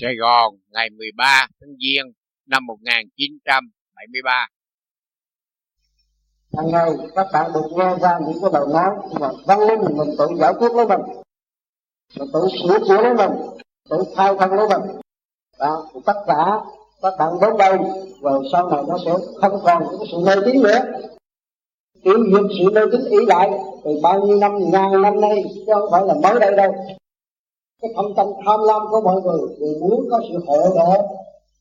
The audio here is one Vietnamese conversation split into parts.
Sài Gòn ngày 13 tháng Giêng năm 1973 Hàng ngày các bạn được nghe ra những cái đầu nói mà văn minh mình tự giải quyết lấy mình mình tự sửa chữa lấy mình tự thay thân lấy mình. Đó, tất cả các bạn đến đây rồi sau này nó sẽ không còn cái sự mê tín nữa. Tiêu diệt sự mê tín ý lại từ bao nhiêu năm ngàn năm nay chứ không phải là mới đây đâu cái thâm tâm tham lam của mọi người người muốn có sự hộ độ,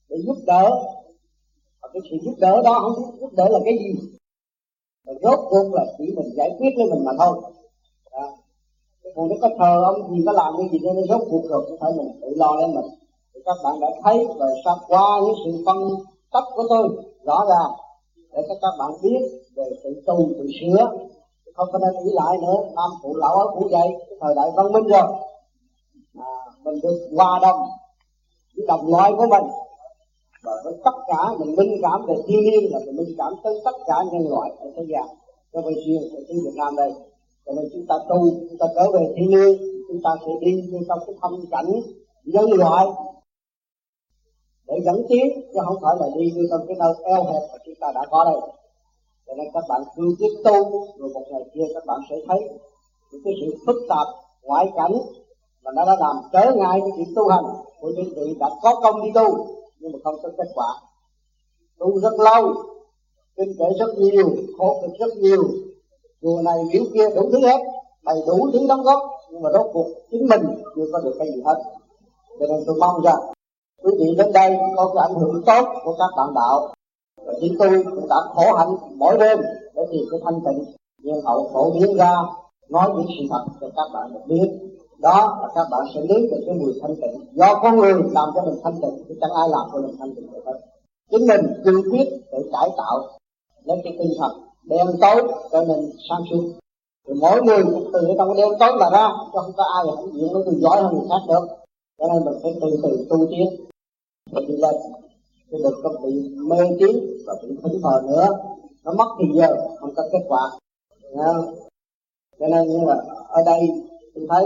để giúp đỡ. Và cái sự giúp đỡ đó không giúp đỡ là cái gì. Và rốt cuộc là chỉ mình giải quyết với mình mà thôi. À. còn nếu có thờ ông gì, có làm cái gì nên nó rốt cuộc rồi cũng phải mình tự lo lên mình. Thì các bạn đã thấy và sao qua những sự phân tích của tôi rõ ràng. Để cho các bạn biết về sự tu tự sửa. Không có nên nghĩ lại nữa. Nam phụ lão ở phụ dạy thời đại văn minh rồi mình được hòa đồng với đồng loại của mình. Và với tất cả mình minh cảm về thiên nhiên là mình minh cảm tới tất cả nhân loại ở thế gian, cho phải riêng ở xứ Việt Nam đây, cho nên chúng ta tu, chúng ta trở về thiên nhiên, chúng ta sẽ đi vô trong cái thâm cảnh nhân loại. Để dẫn tiến, chứ không phải là đi như trong cái nơi eo hẹp mà chúng ta đã có đây. Cho nên các bạn cứ tiếp tu, rồi một ngày kia các bạn sẽ thấy những cái sự phức tạp, ngoại cảnh mà nó đã làm trở ngại cái chuyện tu hành. Của những vị đã có công đi tu, nhưng mà không có kết quả. Tu rất lâu, kinh tế rất nhiều, khổ cực rất nhiều. Chùa này, miếu kia đủ thứ hết đầy đủ thứ đóng góp, nhưng mà rốt cuộc chính mình chưa có được cái gì hết. Cho nên tôi mong rằng, quý vị đến đây có cái ảnh hưởng tốt của các bạn đạo. Và chính tôi cũng đã khổ hạnh mỗi đêm để tìm cái thanh tịnh. Nhưng hậu phổ biến ra, nói những sự thật cho các bạn được biết đó là các bạn sẽ lấy được cái mùi thanh tịnh. Do con người làm cho mình thanh tịnh chứ chẳng ai làm cho mình thanh tịnh được hết. Chính mình cương quyết để cải tạo lấy cái tinh thần đen tối cho mình sáng suốt. Thì mỗi người từ từ trong đen tối mà ra, chứ không có ai hãnh diện với tôi giỏi hơn người khác được. Cho nên mình phải từ từ tu tiến, để đi lên chứ đừng có bị mê tín và bị thính thờ nữa. Nó mất thì giờ, không có kết quả. Cho nên như là ở đây, tôi thấy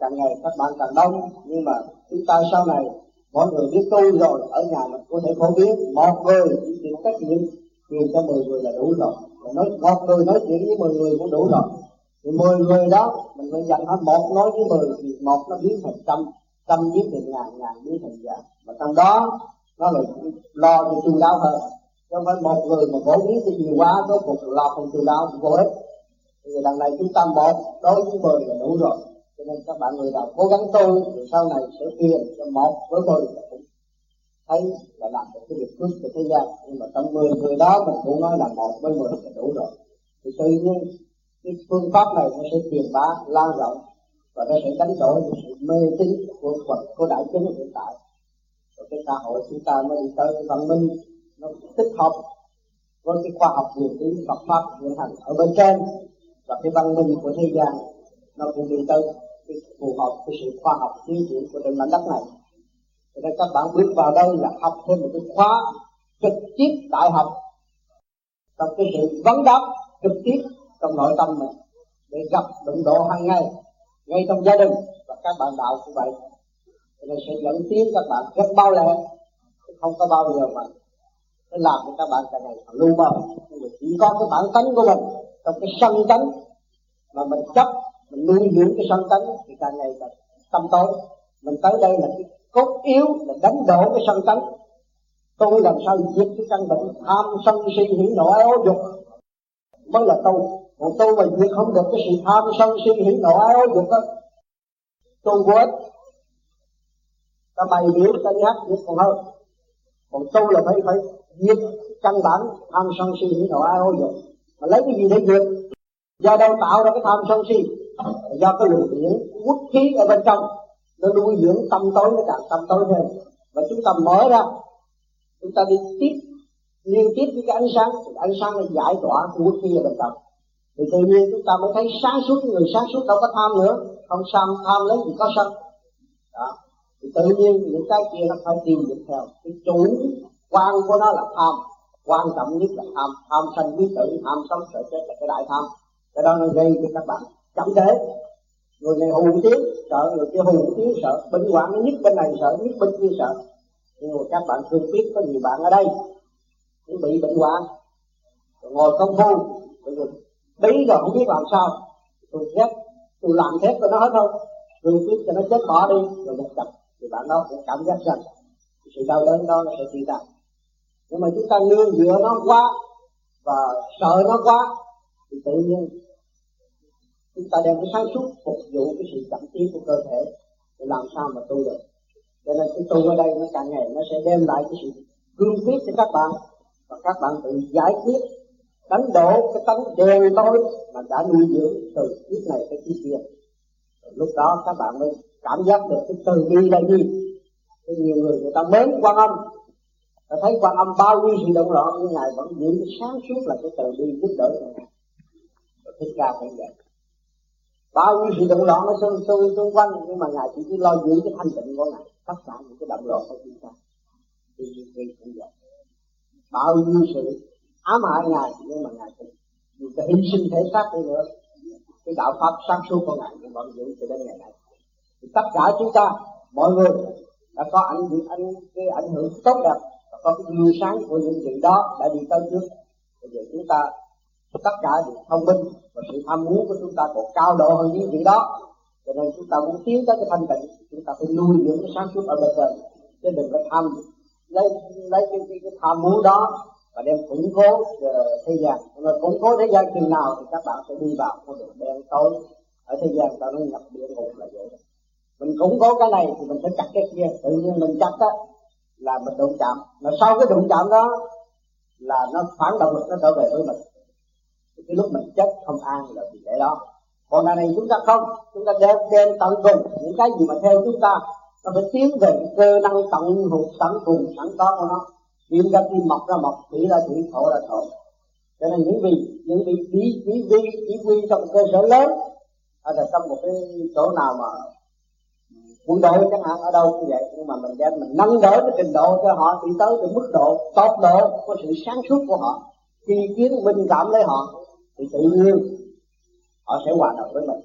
càng ngày các bạn càng đông, nhưng mà chúng ta sau này, mọi người biết tu rồi, ở nhà mình có thể phổ biến một người chỉ chịu trách nhiệm truyền cho mười người là đủ rồi. Mình nói, một người nói chuyện với mười người cũng đủ rồi. Thì mười người đó, mình phải dành hết một nói với mười thì một nó biến thành trăm trăm biến thành ngàn ngàn biến thành vạn. Mà trong đó, nó là lo cho chu đáo hơn. Chứ không phải một người mà phổ biến thì nhiều quá có cuộc lo không chu đáo vô ích. Thì đằng này chúng ta một, đối với mười là đủ rồi cho nên các bạn người nào cố gắng tu thì sau này sẽ thiền cho một với mười là cũng thấy là làm được cái việc phước của thế gian. Nhưng mà trong mười người đó mình cũng nói là một với mười là đủ rồi. Thì tự nhiên cái phương pháp này nó sẽ truyền bá, lan rộng, và nó sẽ đánh đổi được sự mê tín của Phật, của đại chúng hiện tại. Rồi cái xã hội chúng ta mới đi tới văn minh, nó tích hợp với cái khoa học nguyên lý Phật pháp hiện hành ở bên trên, và cái văn minh của thế gian nó cũng đi tới cái phù hợp với sự khoa học tiến triển của trên mảnh đất này. Cho nên các bạn bước vào đây là học thêm một cái khóa trực tiếp đại học trong cái sự vấn đáp trực tiếp trong nội tâm mình để gặp đụng độ hàng ngày, ngay trong gia đình và các bạn đạo cũng vậy. Cho nên sẽ dẫn tiến các bạn rất bao lẹ không có bao giờ mà nó làm cho các bạn càng ngày càng lưu mờ. Chỉ có cái bản tánh của mình trong cái sân tánh mà mình chấp mình nuôi dưỡng cái sân tánh thì càng ngày càng tâm tối. Mình tới đây là cái cốt yếu là đánh đổ cái sân tánh tôi làm sao diệt cái căn bệnh tham sân si hỉ nộ ái ố dục? Mới là tu còn tu mà diệt không được cái sự tham sân si hỉ nộ ái ố dục đó. Tu vô ích ta bày biểu, ta nhắc biết còn hơn. Còn tu là phải phải diệt căn bản tham sân si hỉ nộ ái ố dục. Mà lấy cái gì để diệt? Do đâu tạo ra cái tham sân si? Do cái luồng điển hút khí ở bên trong, nó nuôi dưỡng tâm tối, nó càng tâm tối thêm và chúng ta mở ra, chúng ta đi tiếp, liên tiếp với cái ánh sáng. Thì ánh sáng nó giải tỏa cái hút khí ở bên trong. Thì tự nhiên chúng ta mới thấy sáng suốt, người sáng suốt đâu có tham nữa. Không tham tham lấy gì có sân đó. Thì tự nhiên những cái kia nó phải tiêu diệt theo. Cái chủ quan của nó là tham. Quan trọng nhất là tham. Tham sanh quý tử, tham sống sợ chết là cái đại tham. Cái đó nó gây cho các bạn chậm trễ. Người này hù tiếng, sợ người kia hù tiếng, sợ bệnh hoạn nó nhức bên này, sợ nhức bên kia, sợ. Nhưng mà các bạn thương biết có nhiều bạn ở đây, cũng bị bệnh hoạn ngồi công phu rồi bí rồi không biết làm sao. Tôi ghét, tôi làm thép cho nó hết thôi. Thương biết cho nó chết bỏ đi, rồi một tập thì bạn đó cũng cảm giác rằng sự đau đớn đó nó sẽ tiêu tan. Nhưng mà chúng ta nương dựa nó quá và sợ nó quá, thì tự nhiên chúng ta đem cái sáng suốt phục vụ cái sự chậm tiến của cơ thể để làm sao mà tu được. Cho nên cái tu ở đây nó càng ngày nó sẽ đem lại cái sự cương quyết cho các bạn. Và các bạn tự giải quyết, đánh đổ cái tánh đen tối mà đã nuôi dưỡng từ kiếp này tới kiếp kia. Lúc đó các bạn mới cảm giác được cái từ bi là gì. Có nhiều người người ta mến quan âm. Ta thấy quan âm bao nhiêu sự động loạn, nhưng ngài vẫn giữ cái sáng suốt là cái từ bi giúp đỡ người. ngài. Thích ca cũng vậy bao nhiêu sự động loạn nó xung xung xung quanh, nhưng mà ngài chỉ cứ lo giữ cái thanh tịnh của ngài, tất cả những cái động loạn của chúng ta. Thì vì cũng vậy. Bao nhiêu sự ám hại ngài, nhưng mà ngài cũng dù cái hy sinh thể xác đi nữa. Cái đạo pháp sáng suốt của ngài cũng vẫn giữ cho đến ngày nay. Thì tất cả chúng ta, mọi người, đã có ảnh hưởng, ảnh, cái ảnh hưởng tốt đẹp, và có cái gương sáng của những chuyện đó đã đi tới trước. Bây giờ chúng ta tất cả đều thông minh và sự tham muốn của chúng ta còn cao độ hơn những vị đó. Cho nên chúng ta muốn tiến tới cái thanh tịnh chúng ta phải nuôi dưỡng cái sáng suốt ở bên trên. Chứ đừng có tham lấy lấy cái, cái, cái tham muốn đó và đem củng cố ờ, thế gian. Mà củng cố thế gian chừng nào thì các bạn sẽ đi vào con đường đen tối. Ở thế gian ta nói nhập địa ngục là vậy. Mình củng cố cái này thì mình sẽ chặt cái kia. Tự nhiên mình chặt á là mình đụng chạm. Mà sau cái đụng chạm đó là nó phản động lực nó trở về với mình cái lúc mình chết không an là vì lẽ đó. Còn lần này chúng ta không, chúng ta đem đem tận cùng những cái gì mà theo chúng ta, nó phải tiến về cái cơ năng tận hụt sẵn cùng sẵn có của nó. Kim ra kim mọc ra mọc, thủy ra thủy, thổ ra thổ. Cho nên những vị những vị chỉ chỉ vi chỉ quy trong một cơ sở lớn ở là trong một cái chỗ nào mà quân đội chẳng hạn ở đâu cũng vậy, nhưng mà mình đem, mình nâng đỡ cái trình độ cho họ, đi tới cái mức độ tốt độ của sự sáng suốt của họ, khi kiến minh cảm lấy họ thì tự nhiên, họ sẽ hòa đồng với mình.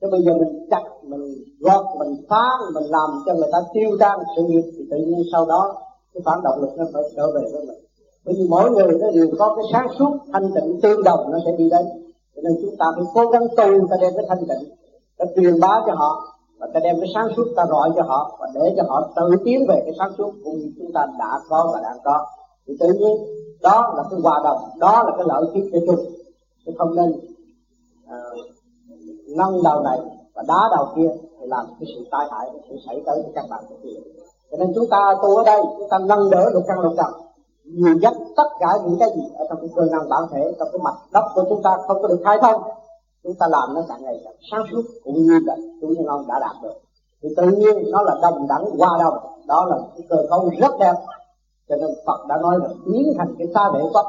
Chứ bây giờ mình chặt, mình gót mình phá mình làm cho người ta tiêu tan sự nghiệp, thì tự nhiên sau đó cái phản động lực nó phải trở về với mình. Bởi vì mỗi người nó đều có cái sáng suốt thanh tịnh tương đồng, nó sẽ đi đến. Cho nên chúng ta phải cố gắng tu ta đem cái thanh tịnh, ta truyền bá cho họ, và ta đem cái sáng suốt, ta gọi cho họ, và để cho họ tự tiến về cái sáng suốt cũng như chúng ta đã có và đang có. Thì tự nhiên, đó là cái hòa đồng, đó là cái lợi ích cho chung chứ không nên uh, nâng đầu này và đá đầu kia thì làm cái sự tai hại cái sự xảy tới cho các bạn thực hiện cho nên chúng ta tu ở đây chúng ta nâng đỡ được căn lục trần nhiều nhất tất cả những cái gì ở trong cái cơ năng bản thể trong cái mặt đất của chúng ta không có được khai thông chúng ta làm nó càng ngày càng sáng suốt cũng như là chúng nhân ông đã đạt được. Thì tự nhiên nó là đồng đẳng qua đồng. Đó là cái cơ cấu rất đẹp. Cho nên Phật đã nói là biến thành cái xa vệ quốc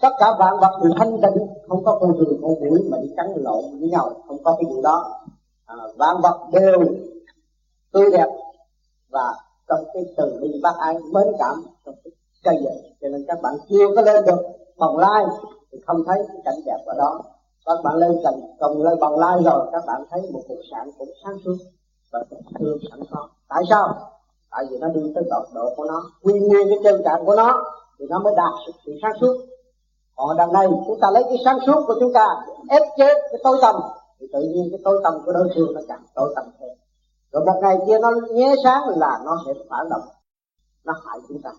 tất cả vạn vật đều thanh tịnh không có con người con mũi mà đi cắn lộn với nhau không có cái vụ đó. À, vạn vật đều tươi đẹp và trong cái từ bi bác ái mến cảm trong cái cây dựng. Cho nên các bạn chưa có lên được bằng lai thì không thấy cái cảnh đẹp ở đó. Các bạn lên cần cần lên bằng lai rồi các bạn thấy một cuộc sản cũng sáng suốt và thương sẵn có. Tại sao? Tại vì nó đi tới độ độ của nó quy nguyên cái chân trạng của nó thì nó mới đạt sự sáng suốt còn đằng này, chúng ta lấy cái sáng suốt của chúng ta, ép chế cái tối tâm thì tự nhiên cái tối tâm của đối phương nó càng tối tâm thêm. Rồi một ngày kia nó nhé sáng là nó sẽ phản động. Nó hại chúng ta.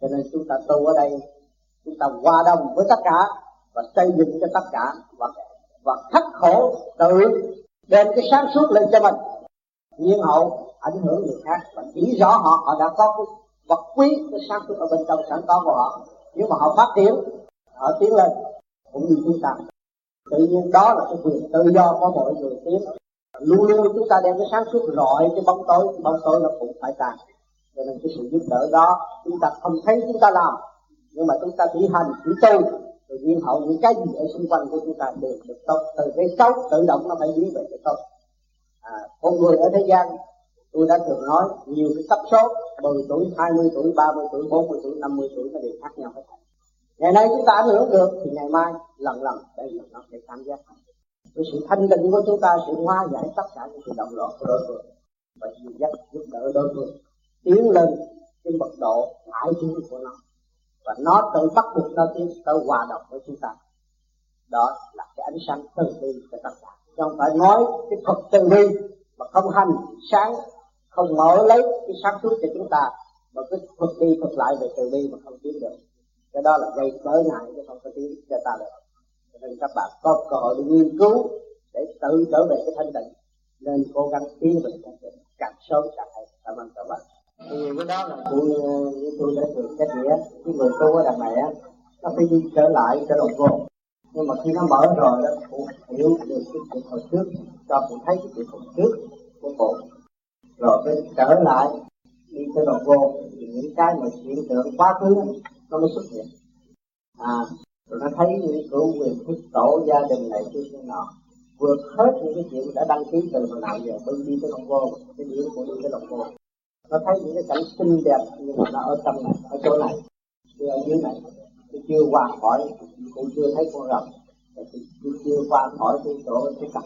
Cho nên chúng ta tu ở đây, chúng ta hòa đồng với tất cả và xây dựng cho tất cả và và khắc khổ tự đem cái sáng suốt lên cho mình. Nhiên hậu ảnh hưởng người khác và chỉ rõ họ họ đã có cái vật quý, cái sáng suốt ở bên trong sẵn có của họ. Nếu mà họ phát triển họ tiến lên cũng như chúng ta. Tự nhiên đó là cái quyền tự do của mọi người tiến. Luôn luôn chúng ta đem cái sáng suốt rọi cái bóng tối cái bóng tối nó cũng phải tàn. Cho nên cái sự giúp đỡ đó chúng ta không thấy chúng ta làm. Nhưng mà chúng ta chỉ hành chỉ tu. Rồi nhiên hậu những cái gì ở xung quanh của chúng ta đều được tốt. Từ cái xấu tự động nó phải biến về cái tốt. À, con người ở thế gian tôi đã thường nói nhiều cái cấp số 10 tuổi 20 tuổi 30 tuổi 40 tuổi 50 tuổi nó đều khác nhau hết ngày nay chúng ta ảnh hưởng được thì ngày mai lần lần, đây là nó sẽ cảm giác với sự thanh tịnh của chúng ta, sự hóa giải tất cả những sự động loạn của đối phương. Và dìu dắt giúp đỡ đối phương. Tiến lên cái mật độ hải chúng của nó. Và nó tự bắt buộc nó tiến tới hòa đồng với chúng ta. Đó là cái ánh sáng từ bi cho tất cả. Không phải nói cái thuật từ bi mà không hành, sáng, không mở lấy cái sáng suốt cho chúng ta. Mà cứ thuật đi thuật lại về từ bi mà không tiến được cái đó là gây trở ngại cho không có tiến cho ta được. Cho nên các bạn có cơ hội nghiên cứu để tự trở về cái thanh tịnh. Nên cố gắng tiến về thanh tịnh. Càng sớm càng hay. Cảm ơn các bạn. Thì cái đó là cụ như tôi đã thường kết nghĩa cái người tu ở đằng này á nó phải đi trở lại trở đồng vô nhưng mà khi nó mở rồi đó cụ hiểu được cái chuyện hồi trước cho cụ thấy cái chuyện hồi trước của cụ rồi mới trở lại đi trở đồng vô thì những cái mà hiện tượng quá khứ nó mới xuất hiện. À rồi nó thấy những cửu quyền thức tổ gia đình này kia kia nọ, vượt hết những cái chuyện đã đăng ký từ hồi nào giờ mới đi tới đồng vô, cái điểm của đi tới đồng vô. Nó thấy những cái cảnh xinh đẹp nhưng mà nó ở trong này, ở chỗ này, chưa ở dưới này. Thì chưa qua khỏi, cũng chưa thấy con rồng. Thì chưa qua khỏi cái chỗ, cái cặp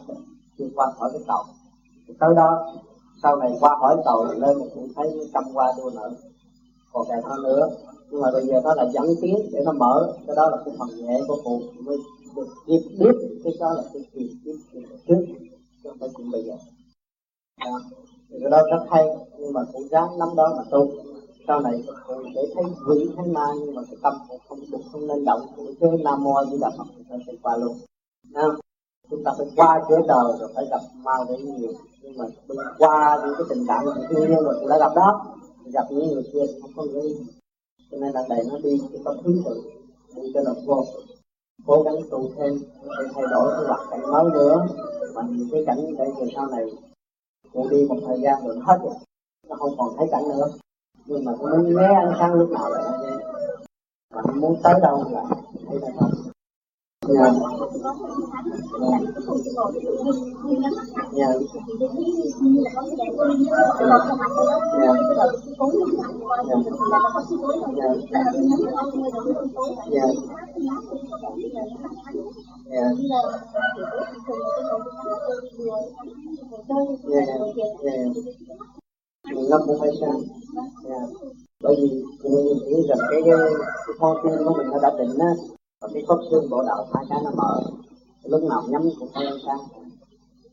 chưa qua khỏi cái tàu. Tới đó, sau này qua khỏi tàu lên mình cũng thấy trăm qua đua nữa còn đẹp hơn nữa nhưng mà bây giờ nó là dẫn tiến để nó mở. Cái đó là cái phần nhẹ của cụ mới được kịp biết cái đó là cái chuyện trước chứ không phải chuyện bây giờ. Dạ. Đó. cái đó rất hay. Nhưng mà cũng dám nắm đó mà tu. Sau này để thấy quỷ thấy ma, nhưng mà cái tâm không được, không nên động. Chứ nam mô di đà phật chúng ta sẽ qua luôn. Nha. chúng ta phải qua cửa đời rồi phải gặp ma để nhiều. Nhưng mà qua những cái tình trạng của thương yêu rồi đã gặp đó. Gặp những người kia không có nghĩa cho nên là đầy nó đi cái có thứ tự, đi cho nó vô cố gắng tu thêm để thay đổi cái hoạt cảnh mới nữa. Mà những cái cảnh để về sau này cụ đi một thời gian rồi nó hết rồi. Nó không còn thấy cảnh nữa. Nhưng mà nó muốn né ánh sáng lúc nào là nghe mà muốn tới đâu là thấy là thôi nhà nhà mình ngâm cũng phải sang bởi vì mình nghĩ rằng cái cái con tim của mình nó đã định á và cái khớp xương bộ đạo hai cái nó mở lúc nào nhắm cũng không lên sáng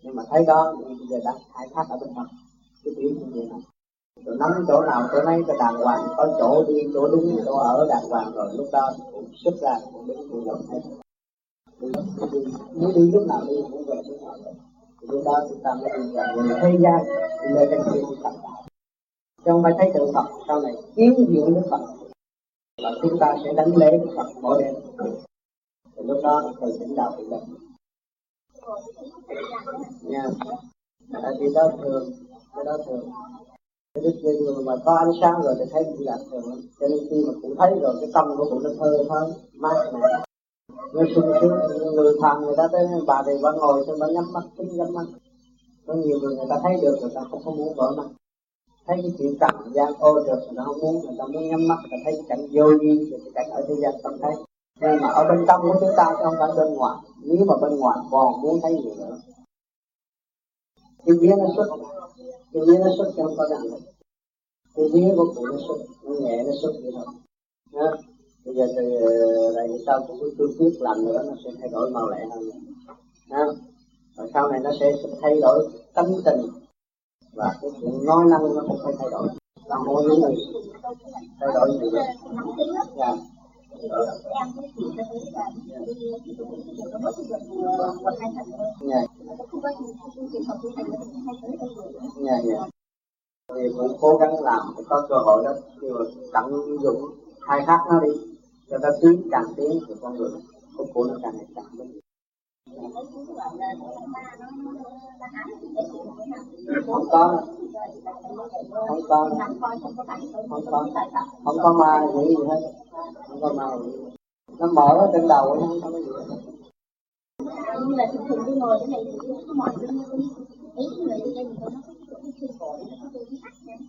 nhưng mà thấy đó, bây giờ đang khai thác ở bên trong. Cái điểm như vậy này rồi nắm chỗ nào, chỗ nấy cho đàng hoàng, có chỗ đi, chỗ đứng chỗ ở, đàng hoàng rồi lúc đó cũng xuất ra, cũng đứng cũng được thấy nếu đi lúc nào đi cũng về lúc nào về lúc đó chúng ta mới đi vào người thế gian thì trên kia chuyện tập chứ không phải thấy tượng Phật, sau này kiến diện Đức Phật. Và chúng ta sẽ đánh lễ Đức Phật mỗi đêm thì lúc đó từ tỉnh đạo thì lên nha. Tại vì đó thường cái đó thường. Cái đức người mà có ánh sáng rồi thì thấy cũng là thường. Cho nên khi mà cũng thấy rồi cái tâm của cũng nó thơ hơn, mát mẻ. Nó sung sướng người thằng người ta tới bà thì bà ngồi cho bà nhắm mắt tính nhắm mắt. Có nhiều người người ta thấy được người ta không có muốn mở mắt. Thấy cái chuyện cảm gian ô được người ta không muốn người ta muốn nhắm mắt người ta thấy cảnh vô vi cái cảnh ở thế gian tâm thấy nhưng mà ở bên trong của chúng ta chứ không phải bên ngoài. Nếu mà bên ngoài còn muốn thấy gì nữa. Cái vía nó xuất. Cái vía nó xuất chứ không có rằng cái vía của cụ nó xuất, nó nhẹ nó xuất vậy thôi. Đó. bây giờ từ ờ, này sau cũng cứ biết quyết làm nữa, nó sẽ thay đổi màu lẹ hơn đó. và sau này nó sẽ thay đổi tâm tình. Và cái chuyện nói năng nó cũng phải thay đổi. Làm mỗi những người thay đổi gì vậy yeah. Dạ. Dạ. Thì cũng cố gắng làm để có cơ hội đó, nhưng mà tận dụng khai thác nó đi, cho ta tiến càng tiến thì con người của cô nó càng ngày càng lớn không có không con không có. Không có ma nghĩ gì hết. Không có ma nó mở ở trên đầu nó không có gì hết. Như là thường thường tôi ngồi cái này thì có mọi người ý người đây mình nó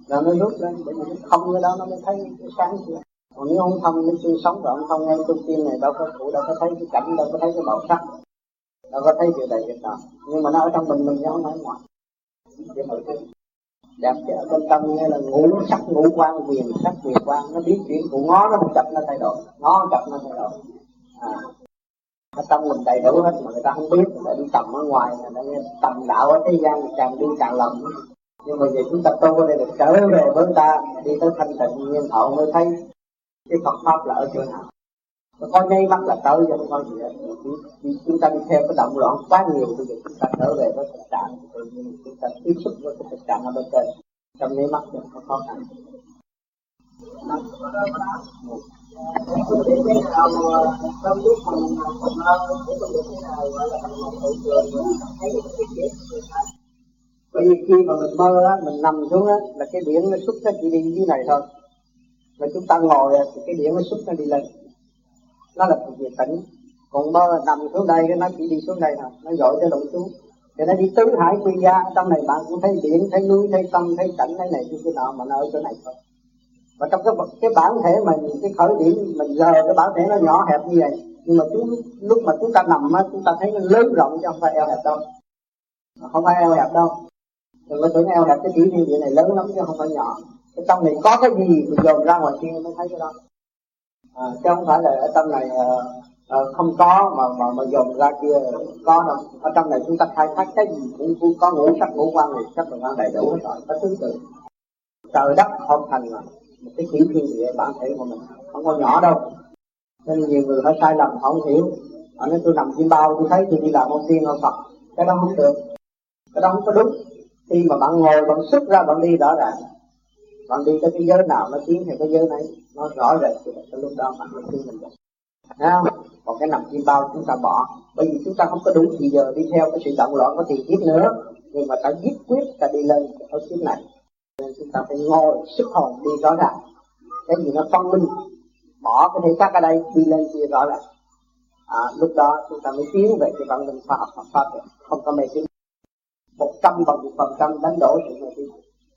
là nó rút lên, bởi vì nó không cái đó nó mới thấy cái sáng kia. Còn nếu không thông, nó chưa sống rồi, không ngay trung tim này đâu có cụ đâu có thấy cái cảnh, đâu có thấy cái màu sắc, đâu có thấy chuyện này việc đó nhưng mà nó ở trong mình mình nó không phải ngoài đẹp chứ bên tâm nghe là ngũ sắc ngũ quan, quyền sắc quyền quan, nó biết chuyện của ngó, nó một chập nó thay đổi. Ngó chập nó thay đổi. À. Ở mình đầy đủ hết mà người ta không biết, người ta đi tầm ở ngoài, người ta nghe tầm đạo ở thế gian, càng đi càng lầm nhưng mà giờ chúng ta tu ở đây được trở về với ta, đi tới thanh tịnh nhiên hậu mới thấy cái Phật pháp là ở chỗ nào. Nó có nháy mắt là tới chứ không có gì hết chúng ta đi theo cái động loạn quá nhiều, bây giờ chúng ta trở về với thực trạng tự nhiên, chúng ta tiếp xúc với ở bên trên trong nháy mắt mình có khó khăn. Bởi vì khi mà mình mơ á, mình nằm xuống á, là cái điện nó xuất nó chỉ đi dưới này thôi. Mà chúng ta ngồi thì cái điện nó xuất nó đi lên. Nó là thuộc về tỉnh. Còn mơ nằm xuống đây nó chỉ đi xuống đây thôi. Nó dội cái động xuống cho nên đi tứ hải quy gia trong này bạn cũng thấy biển thấy núi thấy tâm thấy cảnh thấy này cái nọ mà nó ở chỗ này thôi. Và trong cái cái bản thể mình cái khởi điểm mình giờ cái bản thể nó nhỏ hẹp như vậy nhưng mà chúng lúc mà chúng ta nằm á chúng ta thấy nó lớn rộng chứ không phải eo hẹp đâu. Không phải eo hẹp đâu. Đừng có tưởng eo hẹp cái tiểu thiên địa này lớn lắm chứ không phải nhỏ. Cái trong này có cái gì mình dồn ra ngoài kia mới thấy cái đó. À, chứ không phải là ở trong này ờ, à, không có mà mà mà dồn ra kia có đâu. Ở trong này chúng ta khai thác cái gì cũng, cũng có ngũ sắc ngũ quan này sắc quan đầy đủ hết rồi có thứ tự. Trời đất hợp thành là một cái tiểu thiên địa bản thể của mình không có nhỏ đâu. Nên nhiều người họ sai lầm họ không hiểu. Họ nói tôi nằm trên bao tôi thấy tôi đi làm ông tiên ông phật. Cái đó không được. Cái đó không có đúng. Khi mà bạn ngồi bạn xuất ra bạn đi rõ ràng. Bạn đi tới cái giới nào nó tiến theo cái giới này nó rõ rệt thì lúc đó bạn mới tin mình được. Thấy không? còn cái nằm chim bao chúng ta bỏ. Bởi vì chúng ta không có đủ thì giờ đi theo cái sự động loạn của tiền kiếp nữa. Nhưng mà ta giết quyết ta đi lên ở kiếp này. Nên chúng ta phải ngồi sức hồn đi rõ ràng. Cái gì nó phân minh bỏ cái thể xác ở đây đi lên kia rõ ràng. À, lúc đó chúng ta mới tiến về cái văn minh khoa học Phật pháp được không có mê tín. Một trăm bằng một phần trăm đánh đổ sự mê tín.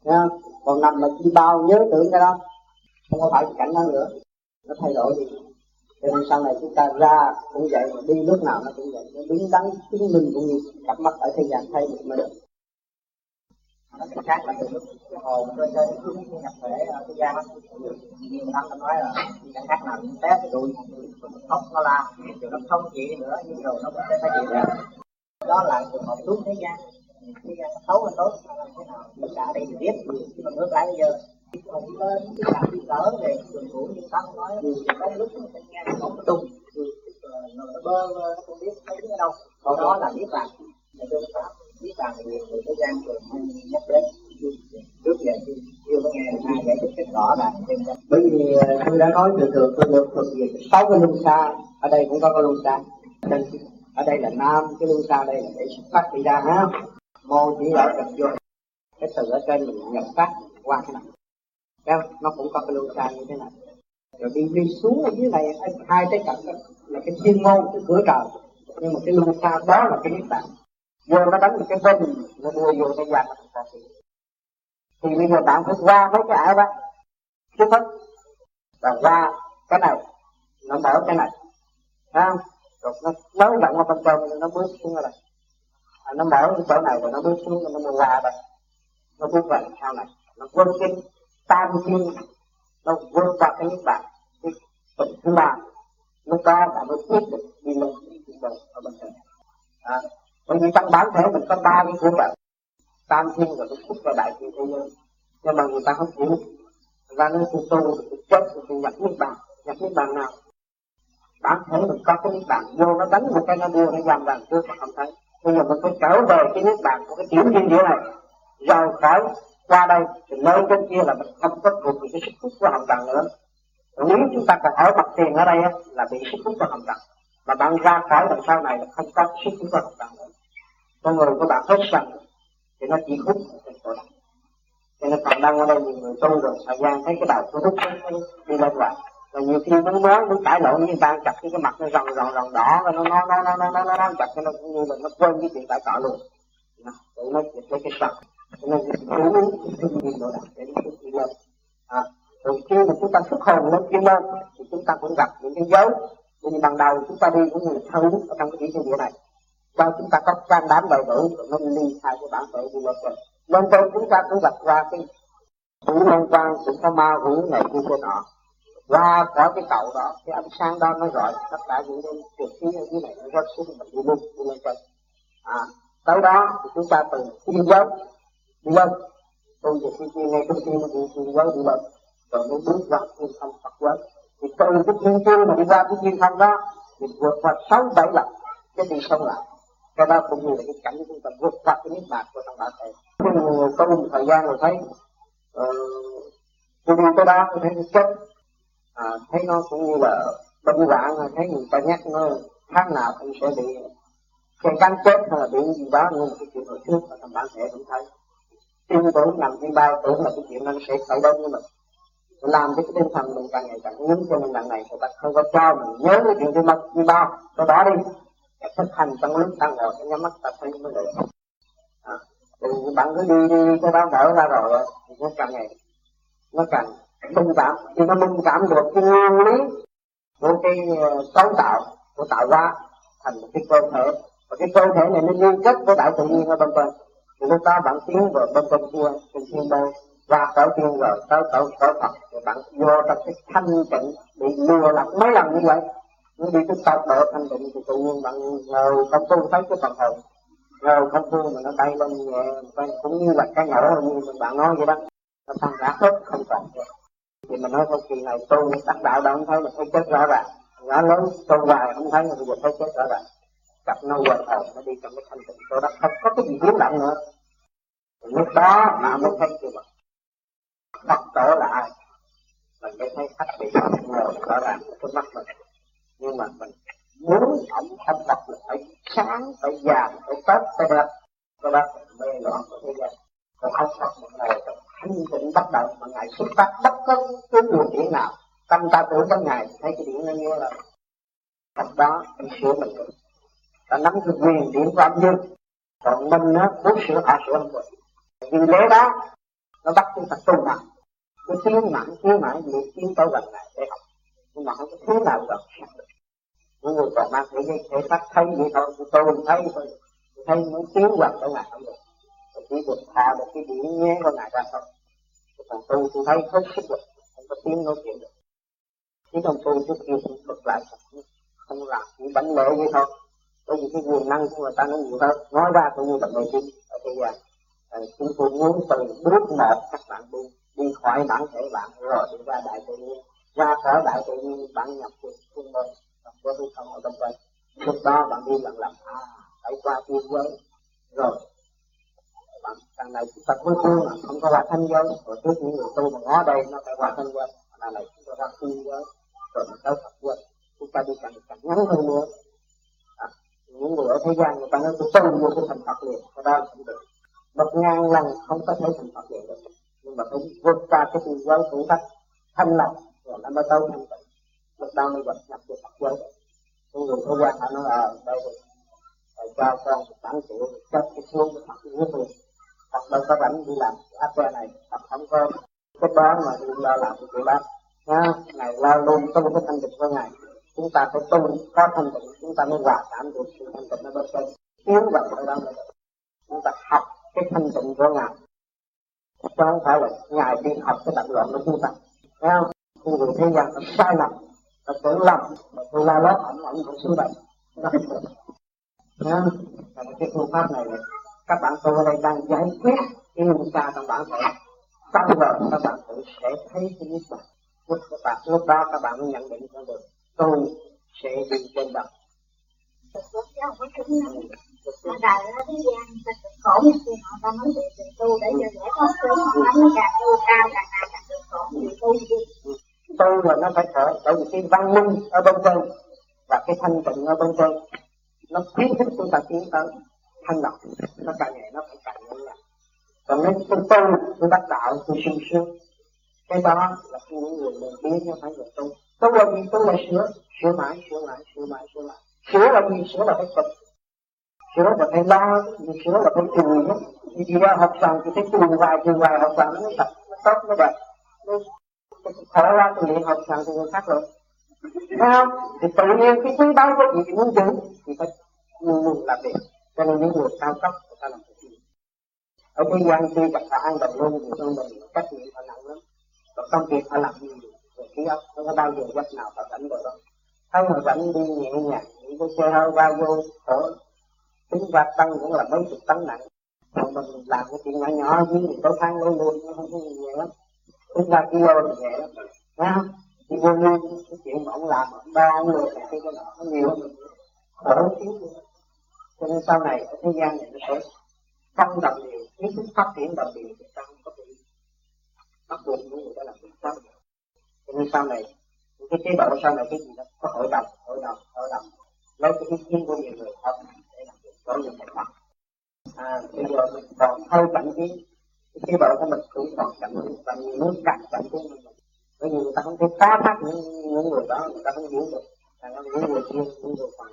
Nha còn nằm mà chi bao nhớ tưởng cái đó. Không có phải cảnh đó nữa. Nó thay đổi đi cho nên sau này chúng ta ra cũng vậy, mà đi lúc nào nó cũng vậy. Nó đứng đắn chứng minh cũng như cặp mắt ở thế gian thay được mới được. Nó cái khác là từ lúc cái hồn tôi chơi cái nhập thể ở cái gian nhiều năm ta nói là cái khác nào cũng té cái đuôi tóc nó la, rồi nó không chỉ nữa, nhưng rồi nó cũng sẽ phải chịu được. Đó là trường hợp xuống thế gian. Thế gian xấu hay tốt thế nào mình đã đi thì biết chứ mà ngược lại bây giờ hồn lên cái làm đi cỡ về thường cũ như ta nói có lúc nó nghe nó không có tung nó bơ nó không biết thấy ở đâu còn đó là biết rằng là tương pháp biết rằng việc của thế gian thường hay nhắc đến trước giờ chưa có nghe ai giải thích rất rõ là bởi vì ờ, tôi đã nói thường thường tôi được thuộc về sáu cái luân xa. Ở đây cũng có cái luân xa. Ở đây là nam, cái luân xa đây là để xuất phát đi ra ha mô chỉ ở trật vô. Cái từ ở trên mình nhập phát qua cái này đó nó cũng có cái lưu xa như thế này. Rồi đi đi xuống ở dưới này hai cái cạnh là cái thiên môn cái cửa trời. Nhưng mà cái lưu xa đó là cái niết bàn vô nó đánh một cái vinh nó đưa vô cái gian chúng ta thì bây giờ bạn phải qua mấy cái ảo đó. Trước hết và qua cái này nó mở cái này. Thấy không? Rồi nó nới rộng ở bên trong nó bước xuống rồi đây à, nó mở cái chỗ này rồi nó bước xuống nó mới qua đây. Nó bước vào sau này. Nó quân cái tam thiên nó vượt qua cái niết bàn cái tầng thứ ba. Lúc đó bạn mới biết được đi lên cái ở bên trên à, bởi vì trong bản thể mình có ba cái của bạn. Tam thiên và cái phúc và đại thiên thế giới. Nhưng mà người ta không chịu người ta nói tu tu tôi chết thì nhập niết bàn nhập niết bàn nào? Bản thể mình có cái niết bàn vô nó đánh một cái nó đưa nó giam bàn trước mà không thấy. Bây giờ mình phải trở về cái niết bàn của cái tiểu thiên địa này. Rời khỏi qua đây thì nơi bên kia là mình không có thuộc về cái sức hút của hồng trần nữa. Nếu chúng ta còn ở mặt tiền ở đây là bị sức hút của hồng trần. Mà bạn ra khỏi đằng sau này là không có sức hút của hồng trần nữa. Con người của bạn hết sạch thì nó chỉ hút trên chỗ này cho nên còn đang ở đây nhiều người tu rồi thời gian thấy cái đầu của hút đi lên lại rồi nhiều khi muốn nói muốn cãi lộn với ta chặt cái mặt nó rồng rồng rồng đỏ rồi nó nó nó nó nó nó nó, chặt cái nó cũng như là nó quên cái chuyện cãi cọ luôn. Tự nó chỉ lấy cái sọc nên cái uống thương nhiên độ đạt để đi lên à, rồi khi mà chúng ta xuất hồn lên chuyên lên thì chúng ta cũng gặp những cái dấu nhưng ban đầu chúng ta đi cũng như thân ở trong cái tiểu thiên địa này cho chúng ta có can đảm đầu đủ nó ly khai cái bản tự của lên rồi nên tôi chúng ta cũng gặp qua cái hữu liên quan cũng có ma hữu này kia kia nọ qua có cái cầu đó cái ánh sáng đó nó gọi tất cả những cái trực khí ở dưới này nó rất xuống mình đi luôn đi lên trên à tới đó thì chúng ta từ thiên giới đi lên tôi về đi kia ngay trước tiên nó đi thiên giới đi lên rồi mới bước vào thiên không Phật quán thì từ cái thiên thiên mà đi ra cái thiên không đó thì vượt qua sáu bảy lần. Cái đi sông lại. Cái đó cũng như là cái cảnh chúng ta vượt qua cái niết bàn của thằng bạn này nhưng người có một thời gian rồi thấy ờ, tôi đi tới đó tôi thấy chết. À, thấy nó cũng như là bệnh hoạn thấy người ta nhắc nó tháng nào cũng sẽ bị sẽ cắn chết hay là bị gì đó nhưng mà cái chuyện hồi trước mà thằng bạn sẽ cũng thấy tin tưởng nằm trên bao tưởng là cái chuyện nó sẽ xảy đến với mình làm cho cái tinh thần mình càng ngày càng nhấn cho mình lần này thì ta không có cho mình nhớ cái chuyện đi mất như bao. Cái đó đi. Thực hành trong lúc đang ngồi cái nhắm mắt tập thấy mới được. À, thì bạn cứ đi đi cái đó mở ra rồi thì nó càng ngày nó càng minh cảm. Thì nó minh cảm được cái nguyên lý của cái ờ, cấu tạo của tạo hóa thành một cái cơ thể. Và cái cơ thể này nó liên kết với đạo tự nhiên ở bên bên lúc đó bạn tiến vào bên bên kia trên thiên đàng qua cõi tiên rồi tới cõi cõi Phật. Thì bạn vô trong cái thanh tịnh, bị lừa lọc mấy lần như vậy. Nó đi cái tốc độ thanh tịnh thì tự nhiên bạn ngồi không tu thấy cái phần hồn. Ngồi không tu mà nó bay lên nhẹ cũng như là cái nhỏ như mình bạn nói vậy đó. Nó tăng cả hết không còn nữa thì mình nói không kỳ này, tu đắc đạo đâu không thấy là thấy chết rõ ràng. Nhỏ lớn, tu hoài không thấy, mà bây giờ thấy chết rõ ràng cặp nó quên hồn, nó đi trong cái thanh tịnh chỗ đó. Không có cái gì biến động nữa. Lúc đó mà mới thấy chưa mà Phật tổ là ai. Mình mới thấy khách bị ngồi rõ ràng cái mắt mình. Nhưng mà mình muốn ổng thành Phật là phải sáng phải già phải tốt phải đẹp. Cái bác mê loạn của thế gian. Còn không Phật một ngày thanh tịnh bắt đầu, mà ngài xuất phát bất cứ cái nguồn điện nào, tâm ta tưởng trong ngày, thấy cái điện nó như là Phật đó, mình sửa mình được ta nắm cái quyền điểm của âm dương còn mình nó muốn sửa hạ sửa âm được vì lẽ đó, nó bắt chúng ta tu mà cứ tiến mạnh tiến mạnh vì tiến tới gần lại để học. Nhưng mà không có thứ nào gần được. Những người còn mang cái thể xác thấy vậy thôi tôi thấy thôi. Thấy muốn tiến gần tới ngài không được. Chỉ được hạ một cái điểm nhé của ngài ra thôi. Còn tu, tôi thấy hết sức rồi không có tiếng nói chuyện được. Chỉ còn tu trước kia cũng thuật lại không làm chỉ bánh lễ vậy thôi bởi vì cái nguồn năng của người ta nó nhiều hơn. Nói ra cũng như là mê tín ở thế gian à, à, chúng tôi muốn từ bước một các bạn đi. Đi khỏi bản thể bạn rồi đi ra đại tự nhiên. Ra khỏi đại tự nhiên bạn nhập cuộc trung môn và có hư không ở trong quay lúc đó bạn đi lần lần à phải qua tiên giới rồi bạn càng này chúng ta cuối cùng là không có qua thanh giới. Rồi trước những người tu mà ngó đây nó phải qua thanh giới. Là này chúng ta ra tiên giới rồi mình tới Phật giới chúng ta đi càng càng ngắn hơn nữa những người ở thế gian, người ta nói, tôi tu vô cái thành Phật liền cái đó cũng được một ngàn lần không có thể thành Phật liền được. Nhưng mà phải vượt qua cái tiên giới thử thách, thanh lọc, rồi nó mới tới thanh tịnh lúc đó mới gặp nhập được Phật giới. Những người thế gian họ nói ờ đâu rồi? Cho con một tám triệu cho cái xuống cái Phật giới liền Phật. Đâu có rảnh đi làm áp này, Phật không có. Cái đó mà đi lo làm cái chuyện đó ha ngài lo luôn, có một cái thanh tịnh của ngài chúng ta phải tu có thanh tịnh chúng ta mới hòa cảm được sự thanh tịnh nó bớt trên tiến vào ở đó mới chúng ta học cái thanh tịnh của ngài. Chứ không phải là ngài đi học cái tập luận của chúng ta. Thấy không? Khu vực thế gian nó sai lầm, nó tưởng lầm mà tôi la lót ảnh ảnh cũng sướng bệnh nó không cái phương pháp này các bạn tu ở đây đang giải quyết cái nguyên xa trong bản thể. Xong rồi các bạn tự sẽ thấy cái niết bàn lúc các bạn lúc đó các bạn mới nhận định ra được tôi sẽ đi trên đất ở đời ở thế gian ta cực khổ như thế họ ta nói về sự tu để cho giải thoát sớm nó càng tu cao càng ngày càng cực khổ thì tu gì tu là nó phải thở bởi vì cái văn minh ở bên trên và cái thanh tịnh ở bên trên nó khuyến khích chúng ta tiến tới thanh lọc. Nó càng ngày nó phải càng nhanh lại còn nếu tôi tu tôi đắc đạo tôi sung sướng cái đó là những người mình biết nó phải người tu tu là mình tôi là sửa sửa mãi sửa lại sửa mãi sửa lại sửa là mình sửa là phải tập. Sửa là phải lo mình sửa là phải chùi nó thì đi ra học xong thì phải chùi hoài chùi hoài học xong nó tập. Nó tốt nó đẹp nó thở ra từ luyện học xong thì người khác rồi. Thấy không? Thì tự nhiên cái thứ đó có gì muốn giữ thì phải luôn luôn làm việc. Cho nên những người cao cấp, người ta làm việc ở thế gian khi gặp phải ăn đồng luôn thì trong mình trách nhiệm họ nặng lắm. Còn công việc họ làm nhiều rồi ký óc không có bao giờ giấc nào họ rảnh rồi đó không họ vẫn đi nhẹ nhàng, những cái xe hơi bao vô khổ tính vạt tăng cũng là mấy chục tấn nặng. Còn mình làm cái chuyện nhỏ nhỏ như mình tối tháng luôn luôn nó không có nhẹ lắm. Tính ra kilo thì nhẹ lắm. Ha đi vô luôn cái chuyện mà ông làm ông ba ông người này cái nọ, nó nhiều hơn khổ xíu cho nên sau này, ở thế gian này nó sẽ tăng đồng điều ý thức phát triển đồng điều thì ta không có bị bắt buộc những người đó làm việc xấu cho nên sau này những cái chế độ sau này cái gì đó có hội đồng hội đồng hội đồng. Lấy cái ý kiến của nhiều người học để làm việc có nhiều thành phần à bây giờ mình còn hơi cảnh trí cái chế độ của mình cũng còn cảnh trí và nhiều nước càng trí của mình bởi vì người ta không thể phá thác những, những người đó người ta không hiểu được. Là những người kia những người còn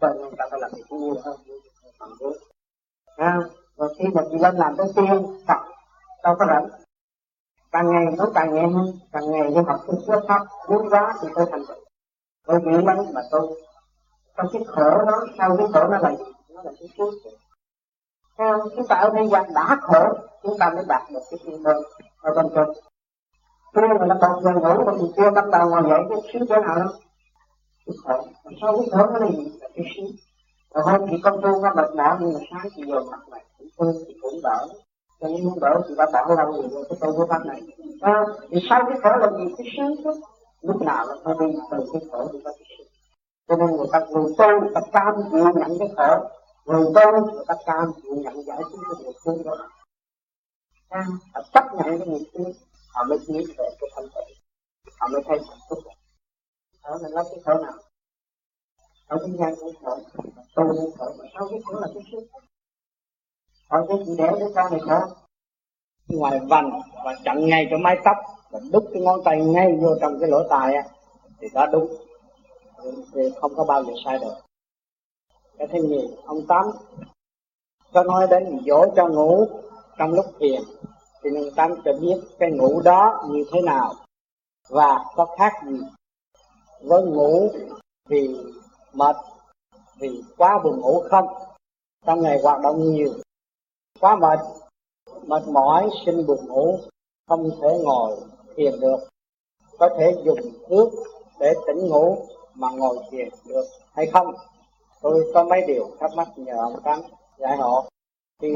cho nên người ta phải làm việc nhiều hơn những người phần dưới à, rồi khi mà chị lên làm tới tiên Phật đâu có rảnh? Càng ngày nó càng nhẹ hơn càng ngày đi học cái xuất pháp muốn quá thì tôi thành tựu tôi nghĩ lắm mà tôi trong cái khổ đó sau cái khổ nó là gì? Nó là cái phước theo chúng ta ở thế gian đã khổ chúng ta mới đạt được cái thiên đường, ở bên trên tôi mà nó còn giờ ngủ mà mình chưa bắt đầu ngồi dậy cái xíu thế nào đó cái khổ sau cái khổ nó là gì? Là cái xíu. Rồi hôm thì công phu nó mệt mỏi nhưng mà sáng thì giờ mặt này cũng thương thì cũng đỡ cho nên muốn đỡ thì ta bảo lâu rồi cái tu của pháp này. À, thì sau cái khổ là gì cái sướng chứ lúc nào nó phải đi từ cái khổ đi tới cái sướng. Cho nên người ta người tu người ta cam chịu nhận cái khổ người tu người ta cam chịu nhận giải cứu cái nghiệp sướng đó. À, chấp nhận cái nghiệp sướng họ mới nghĩ về cái thân thể họ mới thấy hạnh phúc. Đó là lấy cái khổ nào. Ở thế gian cũng khổ tu cũng khổ mà sau cái khổ là cái sướng họ cái chị để đứa con này khổ ngoài vành và chặn ngay cái mái tóc và đút cái ngón tay ngay vô trong cái lỗ tai á, thì đó đúng. Thì không có bao giờ sai được. Cái thứ nhì, ông tám có nói đến dỗ cho ngủ trong lúc thiền. Thì ông tám cho biết cái ngủ đó như thế nào và có khác gì với ngủ vì mệt, vì quá buồn ngủ không? Trong ngày hoạt động nhiều quá mệt. Mệt mỏi, sinh buồn ngủ, không thể ngồi thiền được. Có thể dùng nước để tỉnh ngủ mà ngồi thiền được hay không? Tôi có mấy điều thắc mắc nhờ ông tám giải hộ. thì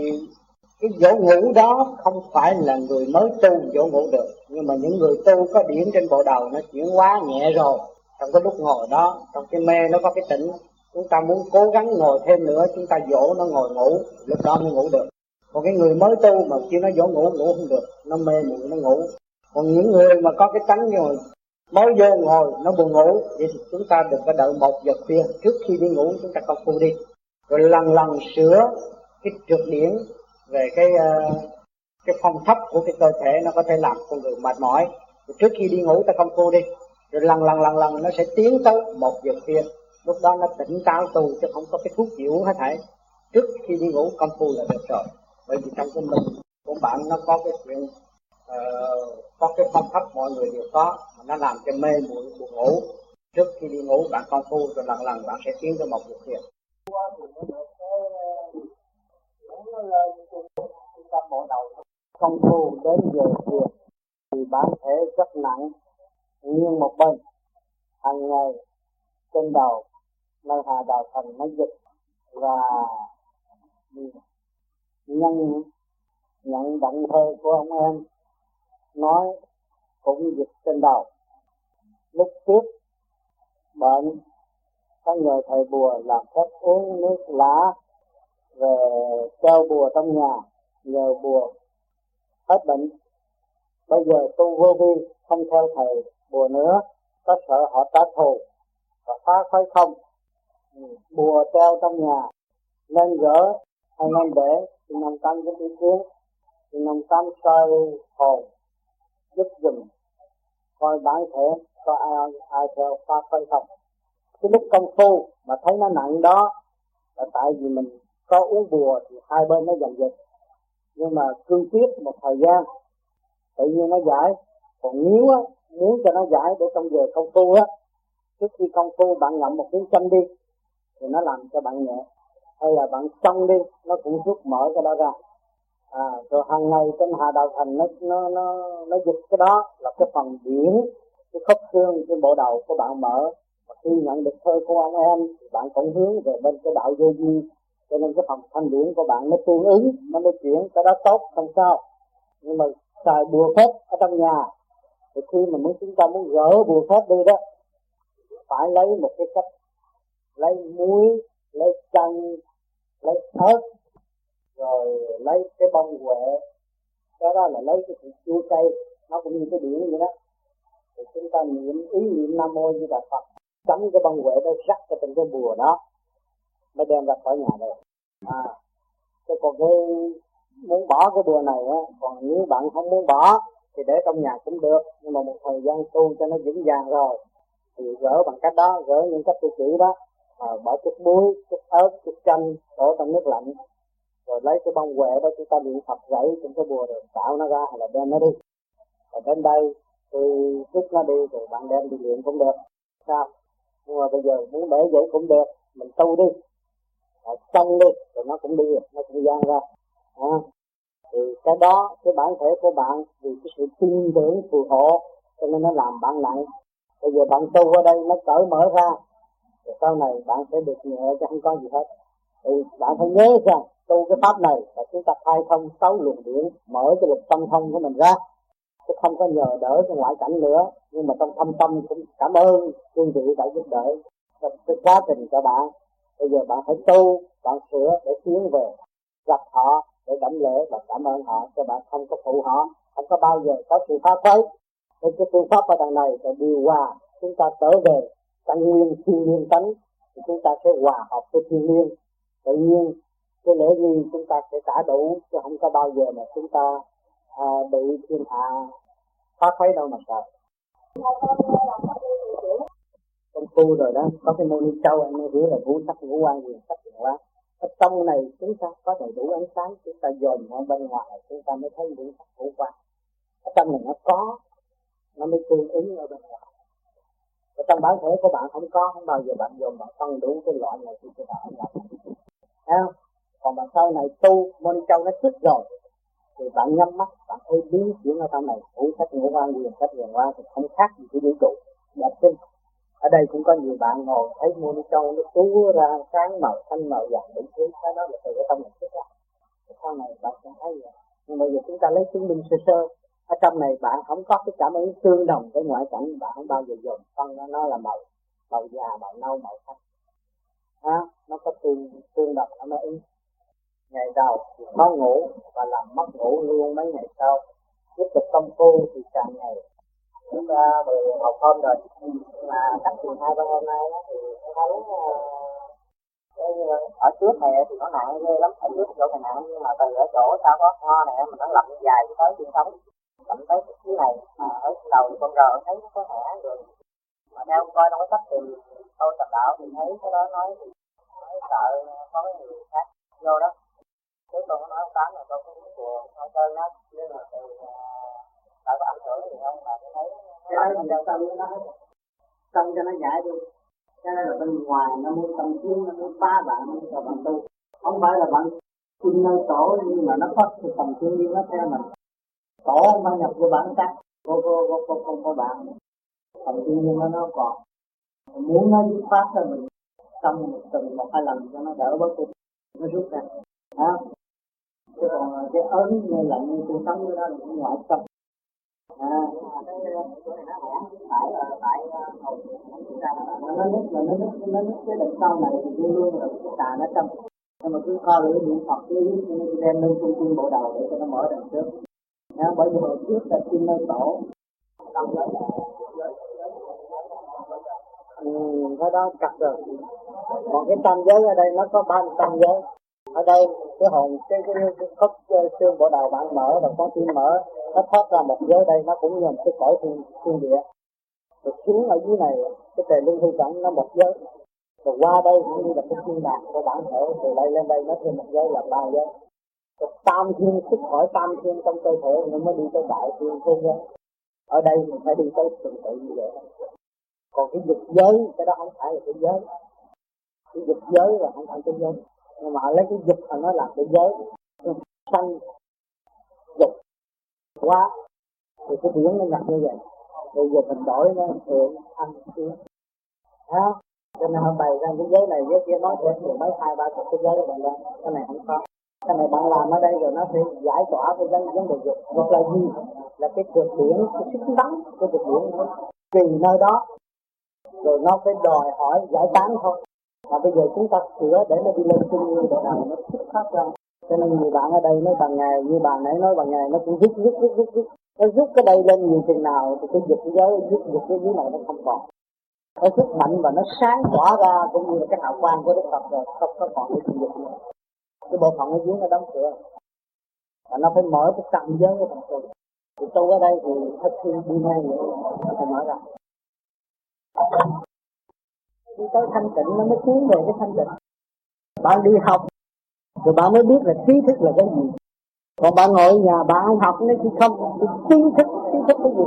cái dỗ ngủ đó không phải là người mới tu dỗ ngủ được, nhưng mà những người tu có điểm trên bộ đầu nó chuyển hóa nhẹ rồi. Trong cái lúc ngồi đó, trong cái mê nó có cái tỉnh, chúng ta muốn cố gắng ngồi thêm nữa, chúng ta dỗ nó ngồi ngủ, lúc đó mới ngủ được còn cái người mới tu mà kêu nó dỗ ngủ ngủ không được, nó mê muội, nó ngủ. Còn những người mà có cái tánh như mới vô ngồi nó buồn ngủ, vậy thì chúng ta đừng có đợi một giờ khuya trước khi đi ngủ, chúng ta công phu đi. Rồi lần lần sửa cái trượt điển về cái ờ, cái phong thấp của cái cơ thể, nó có thể làm con người mệt mỏi. Rồi trước khi đi ngủ, ta công phu đi. Rồi lần lần lần lần nó sẽ tiến tới một giờ khuya. Lúc đó nó tỉnh táo tu, chứ không có cái thuốc dịu hết thảy. Trước khi đi ngủ công phu là được rồi bởi vì trong cái mình của bạn nó có cái chuyện uh, có cái phong cách mọi người đều có mà nó làm cho mê muội buồn ngủ. Trước khi đi ngủ bạn công phu rồi lần lần bạn sẽ tiến tới một việc thiền. Công phu đến giờ thiền thì bản thể rất nặng nghiêng một bên. Hàng ngày trên đầu nơi hạ đạo thành nó dịch và nhân nhận động thơ của ông em, nói cũng dịch trên đầu. Lúc trước, bệnh, có nhờ thầy bùa làm phép uống nước lá về treo bùa trong nhà, nhờ bùa hết bệnh. Bây giờ tu vô vi, không theo thầy bùa nữa, có sợ họ trả thù và phá khói không? Ừ, bùa treo trong nhà, nên gỡ hay nên để thì nằm tâm giúp ý kiến thì nằm tâm soi hồn giúp dùm coi bản thể có ai ai theo pháp phân không. Cái lúc công phu mà thấy nó nặng đó là tại vì mình có uống bùa thì hai bên nó giành giật nhưng mà cương quyết một thời gian tự nhiên nó giải. Còn nếu á, muốn cho nó giải để trong giờ công phu á trước khi công phu bạn ngậm một miếng chanh đi thì nó làm cho bạn nhẹ hay là bạn trong đi nó cũng rút mở cái đó ra. À, rồi hàng ngày trên hạ đạo thành nó nó nó nó dịch cái đó là cái phần điển cái khớp xương cái bộ đầu của bạn mở. Và khi nhận được thơ của anh em thì bạn cũng hướng về bên cái đạo vô vi. Cho nên cái phần thanh điển của bạn nó tương ứng nó mới chuyển cái đó tốt không sao. Nhưng mà xài bùa phép ở trong nhà thì khi mà muốn chúng ta muốn gỡ bùa phép đi đó phải lấy một cái cách lấy muối lấy chanh lấy ớt rồi lấy cái bông huệ cái đó là lấy cái chua cây nó cũng như cái biển vậy đó. Thì chúng ta niệm ý niệm nam mô như là phật. Chấm cái bông huệ đó rắc ở trên cái bùa đó, mới đem ra khỏi nhà được. À cái còn cái muốn bỏ cái bùa này á, còn nếu bạn không muốn bỏ thì để trong nhà cũng được, nhưng mà một thời gian tu cho nó vững vàng rồi, thì gỡ bằng cách đó, gỡ những cách tu chữ đó à, bỏ chút muối chút ớt chút chanh đổ trong nước lạnh. Rồi lấy cái bông quẹ đó chúng ta điện phật rẫy trong cái bùa rồi tạo nó ra hay là đem nó đi. Rồi đến đây tôi rút nó đi rồi bạn đem đi luyện cũng được. Sao? Nhưng mà bây giờ muốn để vậy cũng được mình tu đi. Rồi chân đi rồi nó cũng đi nó cũng gian ra. À, thì cái đó cái bản thể của bạn vì cái sự tin tưởng phù hộ cho nên nó làm bạn nặng. Bây giờ bạn tu ở đây nó cởi mở ra rồi sau này bạn sẽ được nhẹ chứ không có gì hết. Thì bạn phải nhớ rằng tu cái pháp này là chúng ta khai thông sáu luồng điển, mở cái lực tâm thông của mình ra. Chứ không có nhờ đỡ cái ngoại cảnh nữa. Nhưng mà trong thâm tâm cũng cảm ơn chương vị đã giúp đỡ trong cái quá trình cho bạn. Bây giờ bạn phải tu, bạn sửa để tiến về gặp họ, để đảnh lễ và cảm ơn họ cho bạn không có phụ họ, không có bao giờ có sự phá phái nên cái phương pháp ở đằng này là điều hòa, chúng ta trở về căn nguyên thiên nhiên tánh thì chúng ta sẽ hòa hợp với thiên nhiên. Tự nhiên cái lễ nghi chúng ta sẽ trả đủ chứ không có bao giờ mà chúng ta à, bị thiên hạ phá thấy đâu mà sợ. Công phu rồi đó có cái môn châu anh mới hiểu là ngũ sắc ngũ quan quyền sắc quyền quá. Ở trong này chúng ta có đầy đủ ánh sáng chúng ta dồn ở bên ngoài chúng ta mới thấy ngũ sắc ngũ quan ở trong này nó có nó mới tương ứng ở bên ngoài và trong bản thể của bạn không có, không bao giờ bạn dùng, bạn phân đủ cái loại này thì cái bạn là không? Còn bạn sau này tu, môn châu nó xuất rồi, thì bạn nhắm mắt, bạn thấy biến chuyển ở trong này ngũ sắc ngũ quan, quyền sắc quyền quan thì không khác gì cái vũ trụ, là sinh. Ở đây cũng có nhiều bạn ngồi, thấy môn châu nó tú ra, sáng màu xanh màu vàng, đủ thứ, cái đó là từ cái tâm này xuất ra. Sau này bạn sẽ thấy rồi nhưng bây giờ chúng ta lấy chứng minh sơ sơ ở trong này bạn không có cái cảm ứng tương đồng với ngoại cảnh bạn không bao giờ dồn phân nó, nó là màu màu già màu nâu màu xanh. À, nó có tương tương đồng nó mới ứng. Ngày đầu khó ngủ và làm mất ngủ luôn mấy ngày sau. Tiếp tục công phu thì càng ngày chúng ta mười một hôm rồi mà đặc từ hai ba hôm nay thì thấy ờ, ờ, ở trước này thì nó nặng ghê lắm ở trước chỗ này nặng nhưng mà từ ở chỗ sao có ho này mình nó lặn dài tới truyền thống lặn tới cái này mà ở đầu con rờ thấy nó có hẻ rồi. Mà theo coi trong cái sách thì tôi tập đạo thì thấy cái đó nói thì nói sợ có cái người khác. Vô đó. Chứ tôi có nói tám là tôi cũng của hai sơn đó. Nhưng mà từ tại có ảnh hưởng gì không? Mà thấy mình tâm nó tâm cho nó giải đi. Cho nên là bên ngoài nó muốn tâm chiến nó muốn phá bạn nó cho bạn tu. Không phải là bạn tin nơi tổ nhưng mà nó có sự tầm thiên nhiên nó theo mình tổ không nhập của bản chất của cô cô cô cô, cô bạn thậm chí nhưng mà nó còn muốn nó dứt phát ra mình trong từng một hai lần cho nó đỡ bớt đi nó rút ra. À, chứ còn cái ớn như lạnh như tôi sống với đó là cũng ngoại tâm. À nó nứt mà nó nứt nó nứt cái đằng sau này thì luôn luôn là cái tà nó trong. Nhưng mà cứ kho lưỡi niệm phật cứ đem lên trung trung bộ đầu để cho nó mở đằng trước à, bởi vì hồi trước là xin nơi tổ. Ừ, cái đó cắt rồi. Còn cái tam giới ở đây nó có ba tam giới. Ở đây cái hồn cái cái, cái khớp xương bộ đầu bạn mở và con tim mở. Nó thoát ra một giới đây nó cũng như một cái cõi thiên, thiên địa. Rồi xuống ở dưới này cái tề luân hư cảnh nó một giới. Rồi qua đây cũng như là cái thiên đàng của bản thể từ đây lên đây nó thêm một giới là ba giới tam thiên xuất khỏi tam thiên trong cơ thể nó mới đi tới đại thiên thế giới ở đây mình phải đi tới tự tự như vậy. Còn cái dục giới, cái đó không phải là cái giới. Cái dục giới là không phải cái giới. Nhưng mà lấy cái dục là nó làm cái giới. Sanh dục quá, thì cái biển nó nhập như vậy. Bây giờ mình đổi nó thượng, ăn tiếng đó. Cho nên họ bày ra cái giới này, giới kia nói thêm mười mấy, hai, ba chục cái giới rồi đó cái này không có cái này bạn làm ở đây rồi nó sẽ giải tỏa cái vấn vấn đề dục. Hoặc là gì? Là cái cực điểm cái sức nóng của cực điểm nó tùy nơi đó. Rồi nó phải đòi hỏi giải tán thôi. Và bây giờ chúng ta sửa để nó đi lên trung nguyên để nào nó thích phát ra cho nên nhiều bạn ở đây nói bằng ngày, như bà nãy nói bằng ngày, nó cũng rút rút rút rút rút. Nó rút cái đây lên nhiều chừng nào thì cái dục giới, rút dục cái dưới này nó không còn. Nó sức mạnh và nó sáng tỏa ra cũng như là cái hào quang của đức phật rồi, không có còn cái dục nữa cái bộ phận ở dưới nó đóng cửa. Và nó phải mở cái tầm giới của thành tu thì tu ở đây thì hết khi đi ngay nữa phải mở ra. Đi tới thanh tịnh nó mới tiến về cái thanh tịnh. Bạn đi học, rồi bạn mới biết là trí thức là cái gì. Còn bạn ngồi ở nhà, bạn không học, nó chỉ không trí thức trí thức cái gì.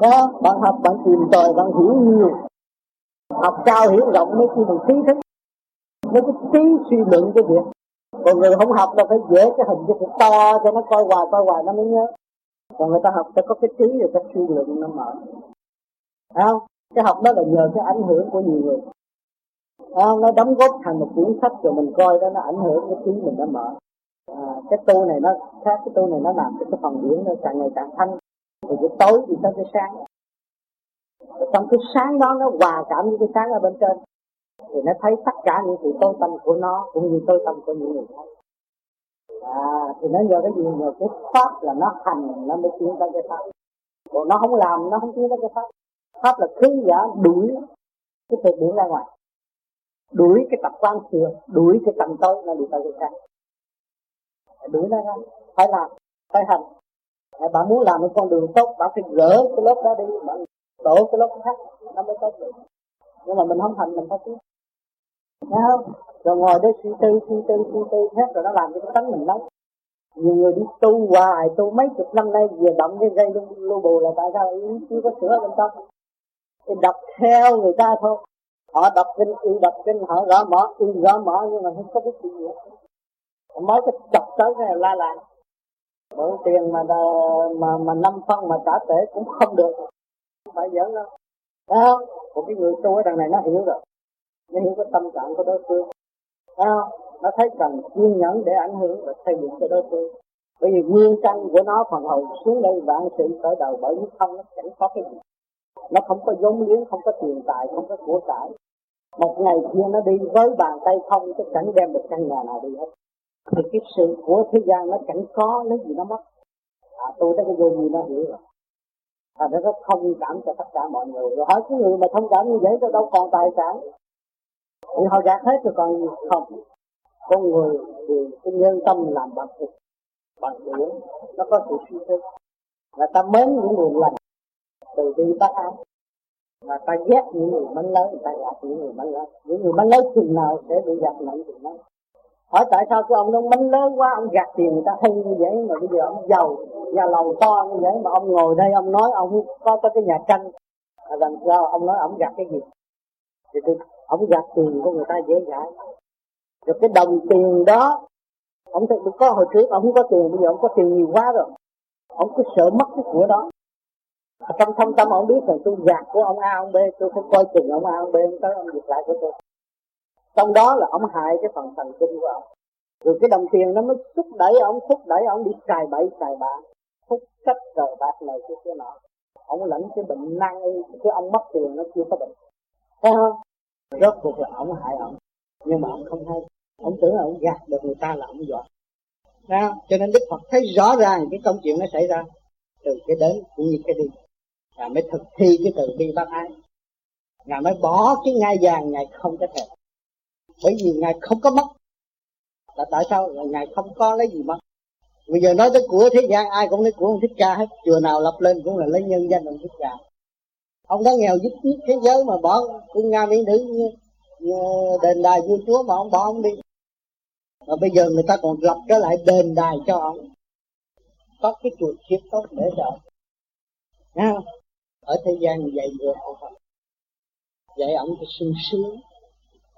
Đó, bạn học, bạn tìm tòi, bạn hiểu nhiều. Học cao, hiểu rộng, mới khi bằng trí thức. Mới cái trí suy luận cái việc còn người không học đâu phải dễ cái hình cho to cho nó coi hoài coi hoài nó mới nhớ. Còn người ta học sẽ có cái trí rồi cái suy luận nó mở. Không? Cái học đó là nhờ cái ảnh hưởng của nhiều người. À, nó đóng góp thành một cuốn sách rồi mình coi đó nó ảnh hưởng cái trí mình nó mở. À, cái tu này nó khác cái tu này nó làm cái phần điển nó càng ngày càng thanh. Rồi cái tối thì tới cái sáng. Rồi trong cái sáng đó nó hòa cảm với cái sáng ở bên trên thì nó thấy tất cả những sự tối tâm của nó cũng như tối tâm của những người khác. À thì nó nhờ cái gì? Nhờ cái pháp là nó hành, nó mới tiến tới cái pháp. Còn nó không làm, nó không tiến tới cái pháp. Pháp là khứ, giả, đuổi cái thực điển ra ngoài. Đuổi cái tập quan thừa đuổi cái tầm tối nó đi tới cái sáng đuổi nó ra. Phải làm, phải hành. Bạn muốn làm một con đường tốt bạn phải gỡ cái lớp đó đi. Bạn đổ cái lớp khác, nó mới tốt được nhưng mà mình không thành mình phải biết Thấy không? Rồi ngồi đây suy tư, suy tư, suy tư hết rồi nó làm cho cái tánh mình nóng. Nhiều người đi tu hoài, tu mấy chục năm nay về động cái dây luôn lô bù là tại sao ý chưa có sửa bên trong. Thì đọc theo người ta thôi. Họ đọc kinh, y đọc kinh, họ gõ mỏ, y gõ mỏ nhưng mà không có biết gì hết. Mới cái chọc tới cái la làng. Mượn tiền mà mà mà năm phân mà trả tể cũng không được. Không phải giỡn đâu. Thấy không? Một cái người tu ở đằng này nó hiểu rồi. Nó hiểu cái tâm trạng của đối phương. Thấy không? nó thấy cần kiên nhẫn để ảnh hưởng và xây dựng cho đối phương. Bởi vì nguyên căn của nó phần hầu xuống đây vạn sự khởi đầu bởi nước không nó chẳng có cái gì. Nó không có vốn liếng không có tiền tài không có của cải. Một ngày kia nó đi với bàn tay không chắc chẳng đem được căn nhà nào đi hết. Thì cái sự của thế gian nó chẳng có lấy gì nó mất. À, tôi thấy cái vô gì nó hiểu rồi thành ra nó thông cảm cho tất cả mọi người. Rồi hỏi cái người mà thông cảm như vậy tôi đâu còn tài sản. Thì họ gạt hết rồi còn gì không? Con người thì cái nhân tâm làm bằng thịt bằng điển nó có sự suy thức là ta mến những người lành từ bi bác ái. Mà ta ghét những người mánh lớn ta gạt những người mánh lớn những người mánh lớn chừng nào sẽ bị gạt nặng chừng đó hỏi tại sao cái ông nó mánh lớn quá, ông gạt tiền người ta hay như vậy mà bây giờ ông giàu, nhà lầu to như vậy mà ông ngồi đây ông nói ông có tới cái nhà tranh. À, làm sao ông nói ông gạt cái gì? Thì tôi, ông gạt tiền của người ta dễ dãi. Rồi cái đồng tiền đó, ông thấy có hồi trước ông không có tiền, bây giờ ông có tiền nhiều quá rồi. Ông cứ sợ mất cái của đó. Trong thâm tâm ông biết rằng tôi gạt của ông A, ông B, tôi không coi chừng ông A, ông B, ông tới ông dịch lại của tôi trong đó là ông hại cái phần thần kinh của ông. Rồi cái đồng tiền nó mới thúc đẩy ông, thúc đẩy ông đi xài bậy xài bạ, thúc cách cờ bạc này cái kia nọ. Ông lãnh cái bệnh năng y, cái ông mất tiền nó chưa có bệnh. Thấy không? Rốt cuộc là ông hại ông. Nhưng mà ông không hay. Ông tưởng là ông gạt được người ta là ông giỏi Đó. cho nên đức phật thấy rõ ràng cái công chuyện nó xảy ra. Từ cái đến cũng như cái đi. Và mới thực thi cái từ bi bác ái. Ngài mới bỏ cái ngai vàng, ngài không có thể bởi vì ngài không có mất. Là tại sao? Là ngài không có lấy gì mất. Bây giờ nói tới của thế gian ai cũng lấy của ông thích ca hết. Chùa nào lập lên cũng là lấy nhân danh ông thích ca. Ông đó nghèo giúp nhất thế giới mà bỏ quân nga mỹ nữ như, như đền đài vua chúa mà ông bỏ ông đi. Mà bây giờ người ta còn lập trở lại đền đài cho ông. Có cái chùa kiếp tốt để đợi. Thấy không? ở thế gian dạy ngược ông vậy ông thì sung sướng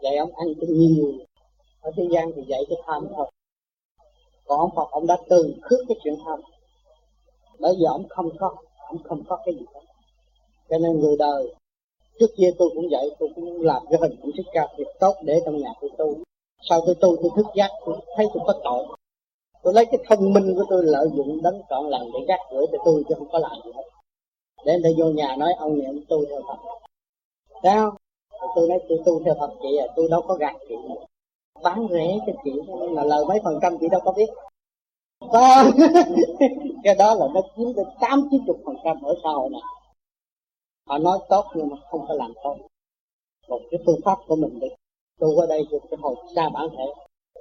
dạy ông ăn cho nhiều ở thế gian thì dạy cái tham thôi. Còn ông Phật, ông đã từ khước cái chuyện tham bởi vì ông không có, ông không có cái gì hết cho nên người đời, trước kia tôi cũng vậy tôi cũng làm cái hình cũng thích ca việc tốt để trong nhà tôi tu. Sau tôi tu, tôi thức giác, tôi thấy tôi có tội. Tôi lấy cái thông minh của tôi lợi dụng đấng trọn lành để gác gửi cho tôi chứ không có làm gì hết. Để người vô nhà nói, ông niệm tu theo Phật. Sao tôi nói tôi tu theo Phật chị à tôi đâu có gạt chị bán rẻ cho chị, mà lời mấy phần trăm chị đâu có biết. Có vâng. cái đó là nó chiếm tới tám, chín chục phần trăm ở sau này. Họ nói tốt nhưng mà không có làm tốt. Một cái phương pháp của mình để tu ở đây được cái hồi xa bản thể.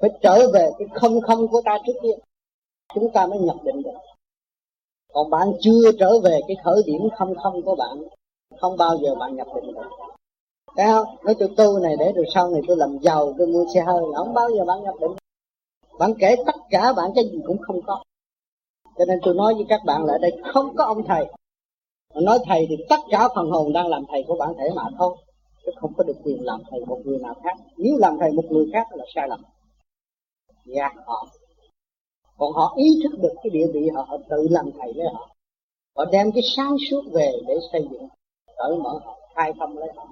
Phải trở về cái không không của ta trước kia. Chúng ta mới nhập định được. Còn bạn chưa trở về cái khởi điểm không không của bạn, không bao giờ bạn nhập định được. Thấy không? Nói tôi tu này để rồi sau này tôi làm giàu, tôi mua xe hơi, không bao giờ bạn nhập định. Bạn kể tất cả bạn cái gì cũng không có. Cho nên tôi nói với các bạn là ở đây không có ông thầy. Mà nói thầy thì tất cả phần hồn đang làm thầy của bản thể mà thôi. Chứ không có được quyền làm thầy một người nào khác. Nếu làm thầy một người khác là sai lầm. Gạt dạ, họ. Còn họ ý thức được cái địa vị họ, họ tự làm thầy với họ. Họ đem cái sáng suốt về để xây dựng, cởi mở họ, khai thông lấy họ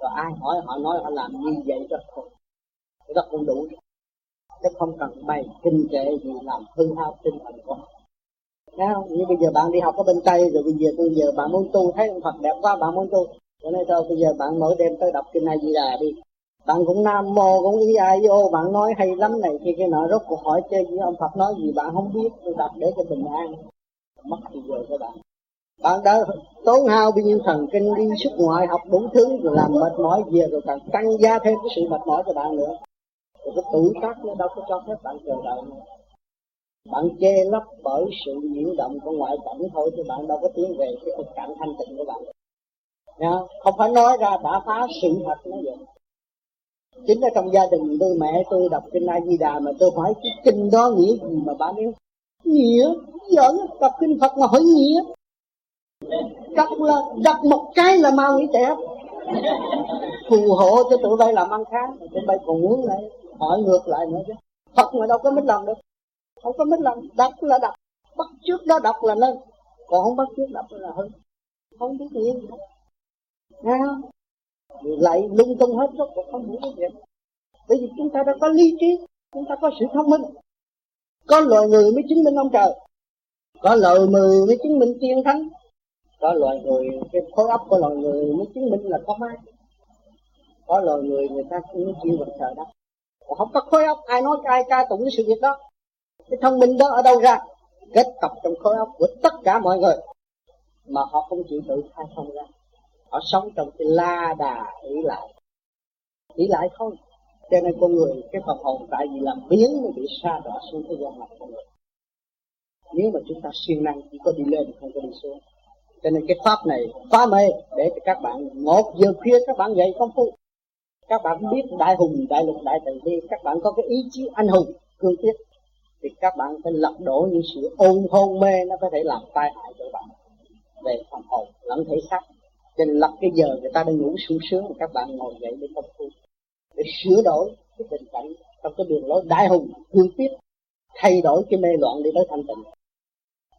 rồi ai hỏi, họ nói họ làm như vậy rất thôi. Rất cũng đủ. Chứ không cần bày kinh kệ gì, làm hư hao tinh thần của họ. Thấy không? Như bây giờ bạn đi học ở bên Tây, rồi bây giờ tôi giờ bạn muốn tu, thấy ông Phật đẹp quá, bạn muốn tu. Cho nên thôi, bây giờ bạn mỗi đêm tới đọc kinh A Di Đà đi. Bạn cũng nam mô, cũng ý ai vô bạn nói hay lắm này, thì cái nọ rốt cuộc hỏi chơi với ông Phật nói gì bạn không biết, tôi đọc để cho bình an. Mất thì giờ các bạn bạn đã tốn hao bao nhiêu thần kinh đi xuất ngoại học đủ thứ, rồi làm mệt mỏi về rồi càng tăng gia thêm cái sự mệt mỏi của bạn nữa. Rồi cái tuổi tác nó đâu có cho phép bạn chờ đợi nữa. Bạn che lấp bởi sự nhiễu động của ngoại cảnh thôi, chứ bạn đâu có tiến về cái thực cảnh thanh tịnh của bạn. Nha? không phải nói ra đã phá sự thật nó vậy. Chính ở trong gia đình tôi, mẹ tôi đọc kinh A Di Đà mà tôi hỏi cái kinh đó nghĩa gì mà bạn nói nghĩa, giỡn, đọc kinh Phật mà hỏi nghĩa đọc là đập một cái là mau nghĩ trẻ phù hộ cho tụi bay làm ăn khá tụi bay còn muốn lại hỏi ngược lại nữa chứ. Phật mà đâu có mít làm được không có mít làm đọc là đọc. Bắt trước đó đọc là lên còn không bắt trước đọc là hơn. Không biết gì hết. Nghe không? Lại lung tung hết rốt cuộc không hiểu cái gì bởi vì chúng ta đã có lý trí, chúng ta có sự thông minh. Có loài người mới chứng minh ông trời. Có loài người mới chứng minh tiên thánh có loài người, cái khối óc của loài người mới chứng minh là có ma. Có loài người người ta cũng chịu vật sợ đó. Còn không có khối óc, ai nói ai ca tụng cái sự việc đó. Cái thông minh đó ở đâu ra? Kết tập trong khối óc của tất cả mọi người. Mà họ không chịu tự khai thông ra. Họ sống trong cái la đà ý lại. Ý lại thôi cho nên con người, cái phần hồn tại vì làm biến nó bị xa đọa xuống thế gian mặt con người. Nếu mà chúng ta siêng năng, chỉ có đi lên, không có đi xuống cho nên cái pháp này phá mê để cho các bạn, một giờ khuya các bạn dậy công phu các bạn biết đại hùng, đại lục, đại từ bi, các bạn có cái ý chí anh hùng, cương quyết, thì các bạn phải lật đổ những sự ôn hôn mê nó có thể làm tai hại cho bạn. Về phần hồn, lẫn thể xác. Cho nên lật cái giờ người ta đang ngủ sung sướng mà các bạn ngồi dậy để công phu để sửa đổi cái tình cảnh trong cái đường lối đại hùng, cương quyết, thay đổi cái mê loạn để tới thanh tịnh.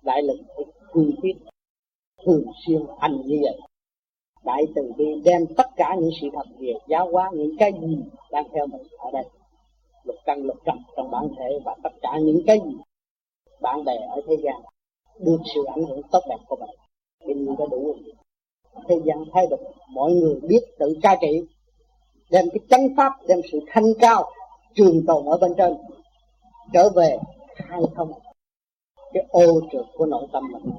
Đại lực cương quyết thường xuyên hành như vậy đại từ bi đem tất cả những sự thật về giáo hóa, những cái gì đang theo mình ở đây. Lục căn, lục trần trong bản thể và tất cả những cái gì bạn bè ở thế gian được sự ảnh hưởng tốt đẹp của mình thì mình đã đủ rồi. Thế gian thay đổi, mọi người biết tự ca trị, đem cái chánh pháp, đem sự thanh cao, trường tồn ở bên trên, trở về khai thông cái ô trượt của nội tâm mình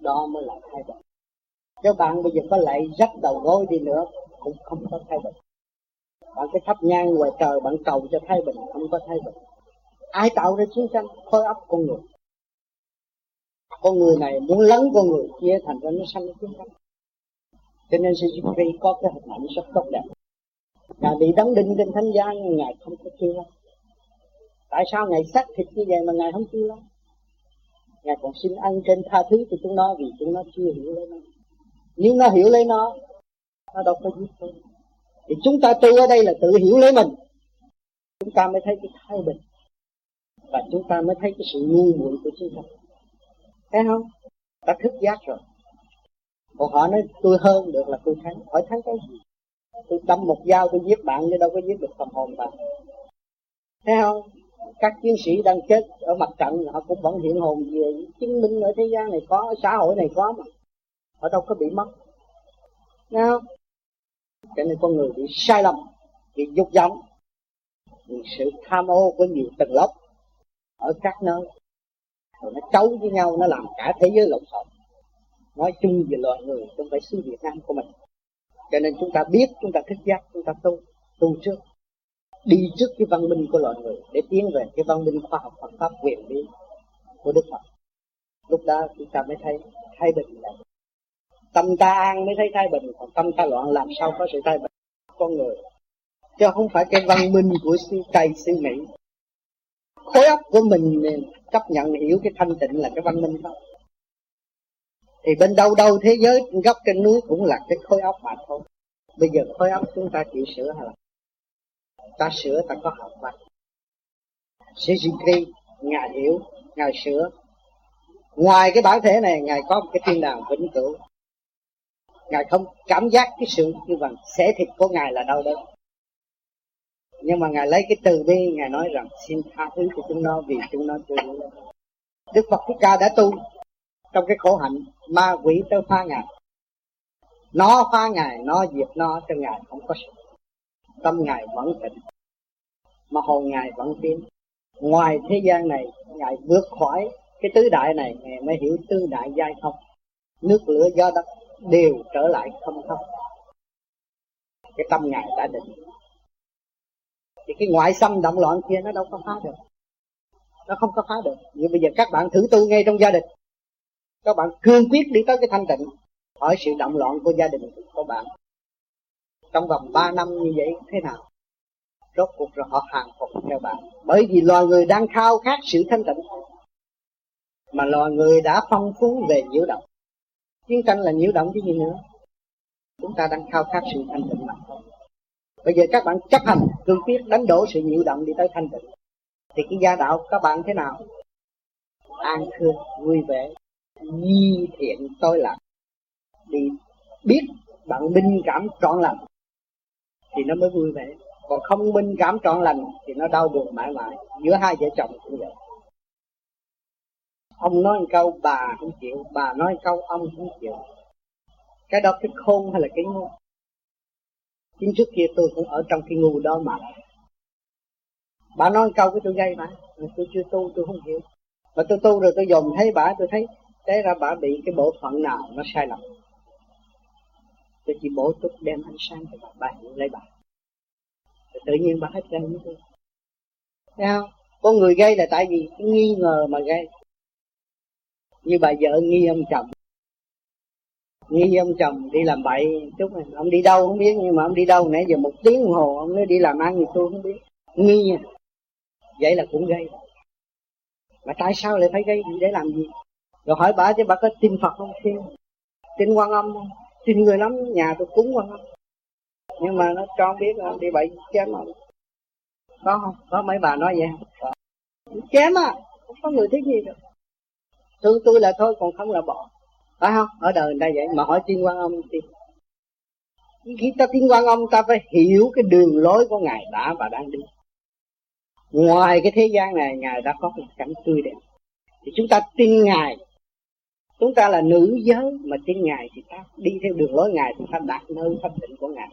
đó mới là thay đổi Các bạn bây giờ có lại rách đầu gối đi nữa, cũng không có thay đổi bạn cái thắp nhang ngoài trời, bạn cầu cho thay bình, không có thay bình. Ai tạo ra chiến tranh? Khối óc con người. Con người này muốn lấn con người kia thành ra nó sanh chiến tranh. Cho nên sư Suzuki có cái hình ảnh rất tốt đẹp. Ngài bị đóng đinh trên thánh giá, nhưng Ngài không có kêu lắm Tại sao Ngài xác thịt như vậy mà Ngài không kêu lắm Ngài còn xin ăn trên tha thứ cho chúng nó vì chúng nó chưa hiểu lấy nó. Nếu nó hiểu lấy nó Nó đâu có giết tôi thì chúng ta tu ở đây là tự hiểu lấy mình. Chúng ta mới thấy cái thái bình. Và chúng ta mới thấy cái sự ngu muội của chúng ta. Thấy không? Ta thức giác rồi. Còn họ nói, tôi hơn được là tôi thắng. Hỏi thắng cái gì? Tôi đâm một dao tôi giết bạn nhưng đâu có giết được phần hồn bạn. Thấy không? Các chiến sĩ đang chết ở mặt trận, họ cũng vẫn hiện hồn về chứng minh ở thế gian này có ở xã hội này có mà. Họ đâu có bị mất. Thấy không? Cho nên con người bị sai lầm, bị dục vọng. Vì sự tham ô của nhiều tầng lớp ở các nơi, rồi nó cấu với nhau, nó làm cả thế giới lộn xộn. Nói chung về loài người trong phải xứ Việt Nam của mình. Cho nên chúng ta biết, chúng ta thích giác, chúng ta tu tu trước đi trước cái văn minh của loài người, để tiến về cái văn minh khoa học Phật pháp, quyền bí của Đức Phật. Lúc đó chúng ta mới thấy thái bình là tâm ta an mới thấy thái bình, còn tâm ta loạn làm sao có sự thái bình? Con người. Chứ không phải cái văn minh của xứ Tây xứ Mỹ. Khối óc của mình chấp nhận, hiểu cái thanh tịnh là cái văn minh đó. Thì bên đâu đâu thế giới góc trên núi cũng là cái khối óc mà thôi. Bây giờ khối óc chúng ta chịu sửa hay là ta sửa, ta có học văn. Kri ngài hiểu, ngài sửa. Ngoài cái bản thể này, ngài có một cái thiên đàng vĩnh cửu. Ngài không cảm giác cái sự như bằng xẻ thịt của ngài là đau đớn. Nhưng mà ngài lấy cái từ bi, ngài nói rằng, xin tha thứ cho chúng nó vì chúng nó chưa đức phật thích ca đã tu trong cái khổ hạnh ma quỷ tới phá ngài. Nó phá ngài, nó diệt nó cho ngài không có sự tâm ngài vẫn tịnh, mà hồn ngài vẫn tiến. Ngoài thế gian này, ngài vượt khỏi cái tứ đại này, ngài mới hiểu tứ đại giai không nước, lửa, gió, đất đều trở lại không không cái tâm ngài đã định. Thì cái ngoại xâm động loạn kia nó đâu có phá được. Nó không có phá được. Nhưng bây giờ các bạn thử tu ngay trong gia đình. Các bạn cương quyết đi tới cái thanh tịnh. Hỏi sự động loạn của gia đình của bạn trong vòng 3 năm như vậy, thế nào? Rốt cuộc rồi họ hàng phục theo bạn. Bởi vì loài người đang khao khát sự thanh tịnh, mà loài người đã phong phú về nhiễu động. Chiến tranh là nhiễu động chứ gì nữa. Chúng ta đang khao khát sự thanh tịnh mà. Bây giờ các bạn chấp hành cương quyết đánh đổ sự nhiễu động đi tới thanh tịnh. Thì cái gia đạo các bạn thế nào? An thương, vui vẻ, nhi thiện tôi lạc đi biết bạn minh cảm trọn lành thì nó mới vui vẻ. Còn không minh cảm trọn lành thì nó đau buồn mãi mãi. Giữa hai vợ chồng cũng vậy. Ông nói một câu, bà không chịu, bà nói một câu, ông không chịu. Cái đó cái khôn hay là cái ngu? Chính trước kia tôi cũng ở trong cái ngu đó mà. Bà nói một câu cái tôi gây mà tôi chưa tu, tôi không hiểu. Mà tôi tu rồi tôi dòm thấy bà, tôi thấy thế ra bà bị cái bộ phận nào nó sai lầm tôi chỉ bổ túc đem ánh sáng cho bà bà hiểu lấy bà rồi tự nhiên bà hết gây với tôi thấy không? Con người gây là tại vì nghi ngờ mà gây. Như bà vợ nghi ông chồng. Nghi ông chồng đi làm bậy chút này. Ông đi đâu không biết, nhưng mà ông đi đâu nãy giờ một tiếng đồng hồ, ông nói đi làm ăn thì tôi không biết. Nghi nha. Vậy là cũng gây. Mà tại sao lại phải gây? Để làm gì? Rồi hỏi bà chứ bà có tin phật không? Tin. Tin quan âm không? Tin người lắm, nhà tôi cúng quan nhưng mà nó cho biết là đi bậy chém không có không? Có mấy bà nói vậy? Không chém à? Không có người thích gì đâu. Thương tôi là thôi, còn không là bỏ. Phải không? Ở đời người ta vậy, mà hỏi tin quan ông thì khi ta tin quan ông, ta phải hiểu cái đường lối của ngài đã và đang đi. Ngoài cái thế gian này, ngài đã có một cảnh tươi đẹp. Thì chúng ta tin ngài chúng ta là nữ giới, mà tin ngài thì ta đi theo đường lối ngài thì ta đạt nơi thanh tịnh của ngài.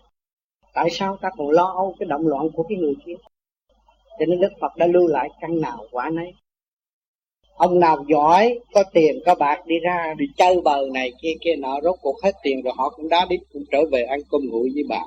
Tại sao ta còn lo âu cái động loạn của cái người kia? Cho nên đức phật đã lưu lại căn nào quả nấy. Ông nào giỏi, có tiền, có bạc đi ra đi chơi bờ này, kia kia nọ, rốt cuộc hết tiền rồi họ cũng đã đi cũng trở về ăn cơm nguội với bà.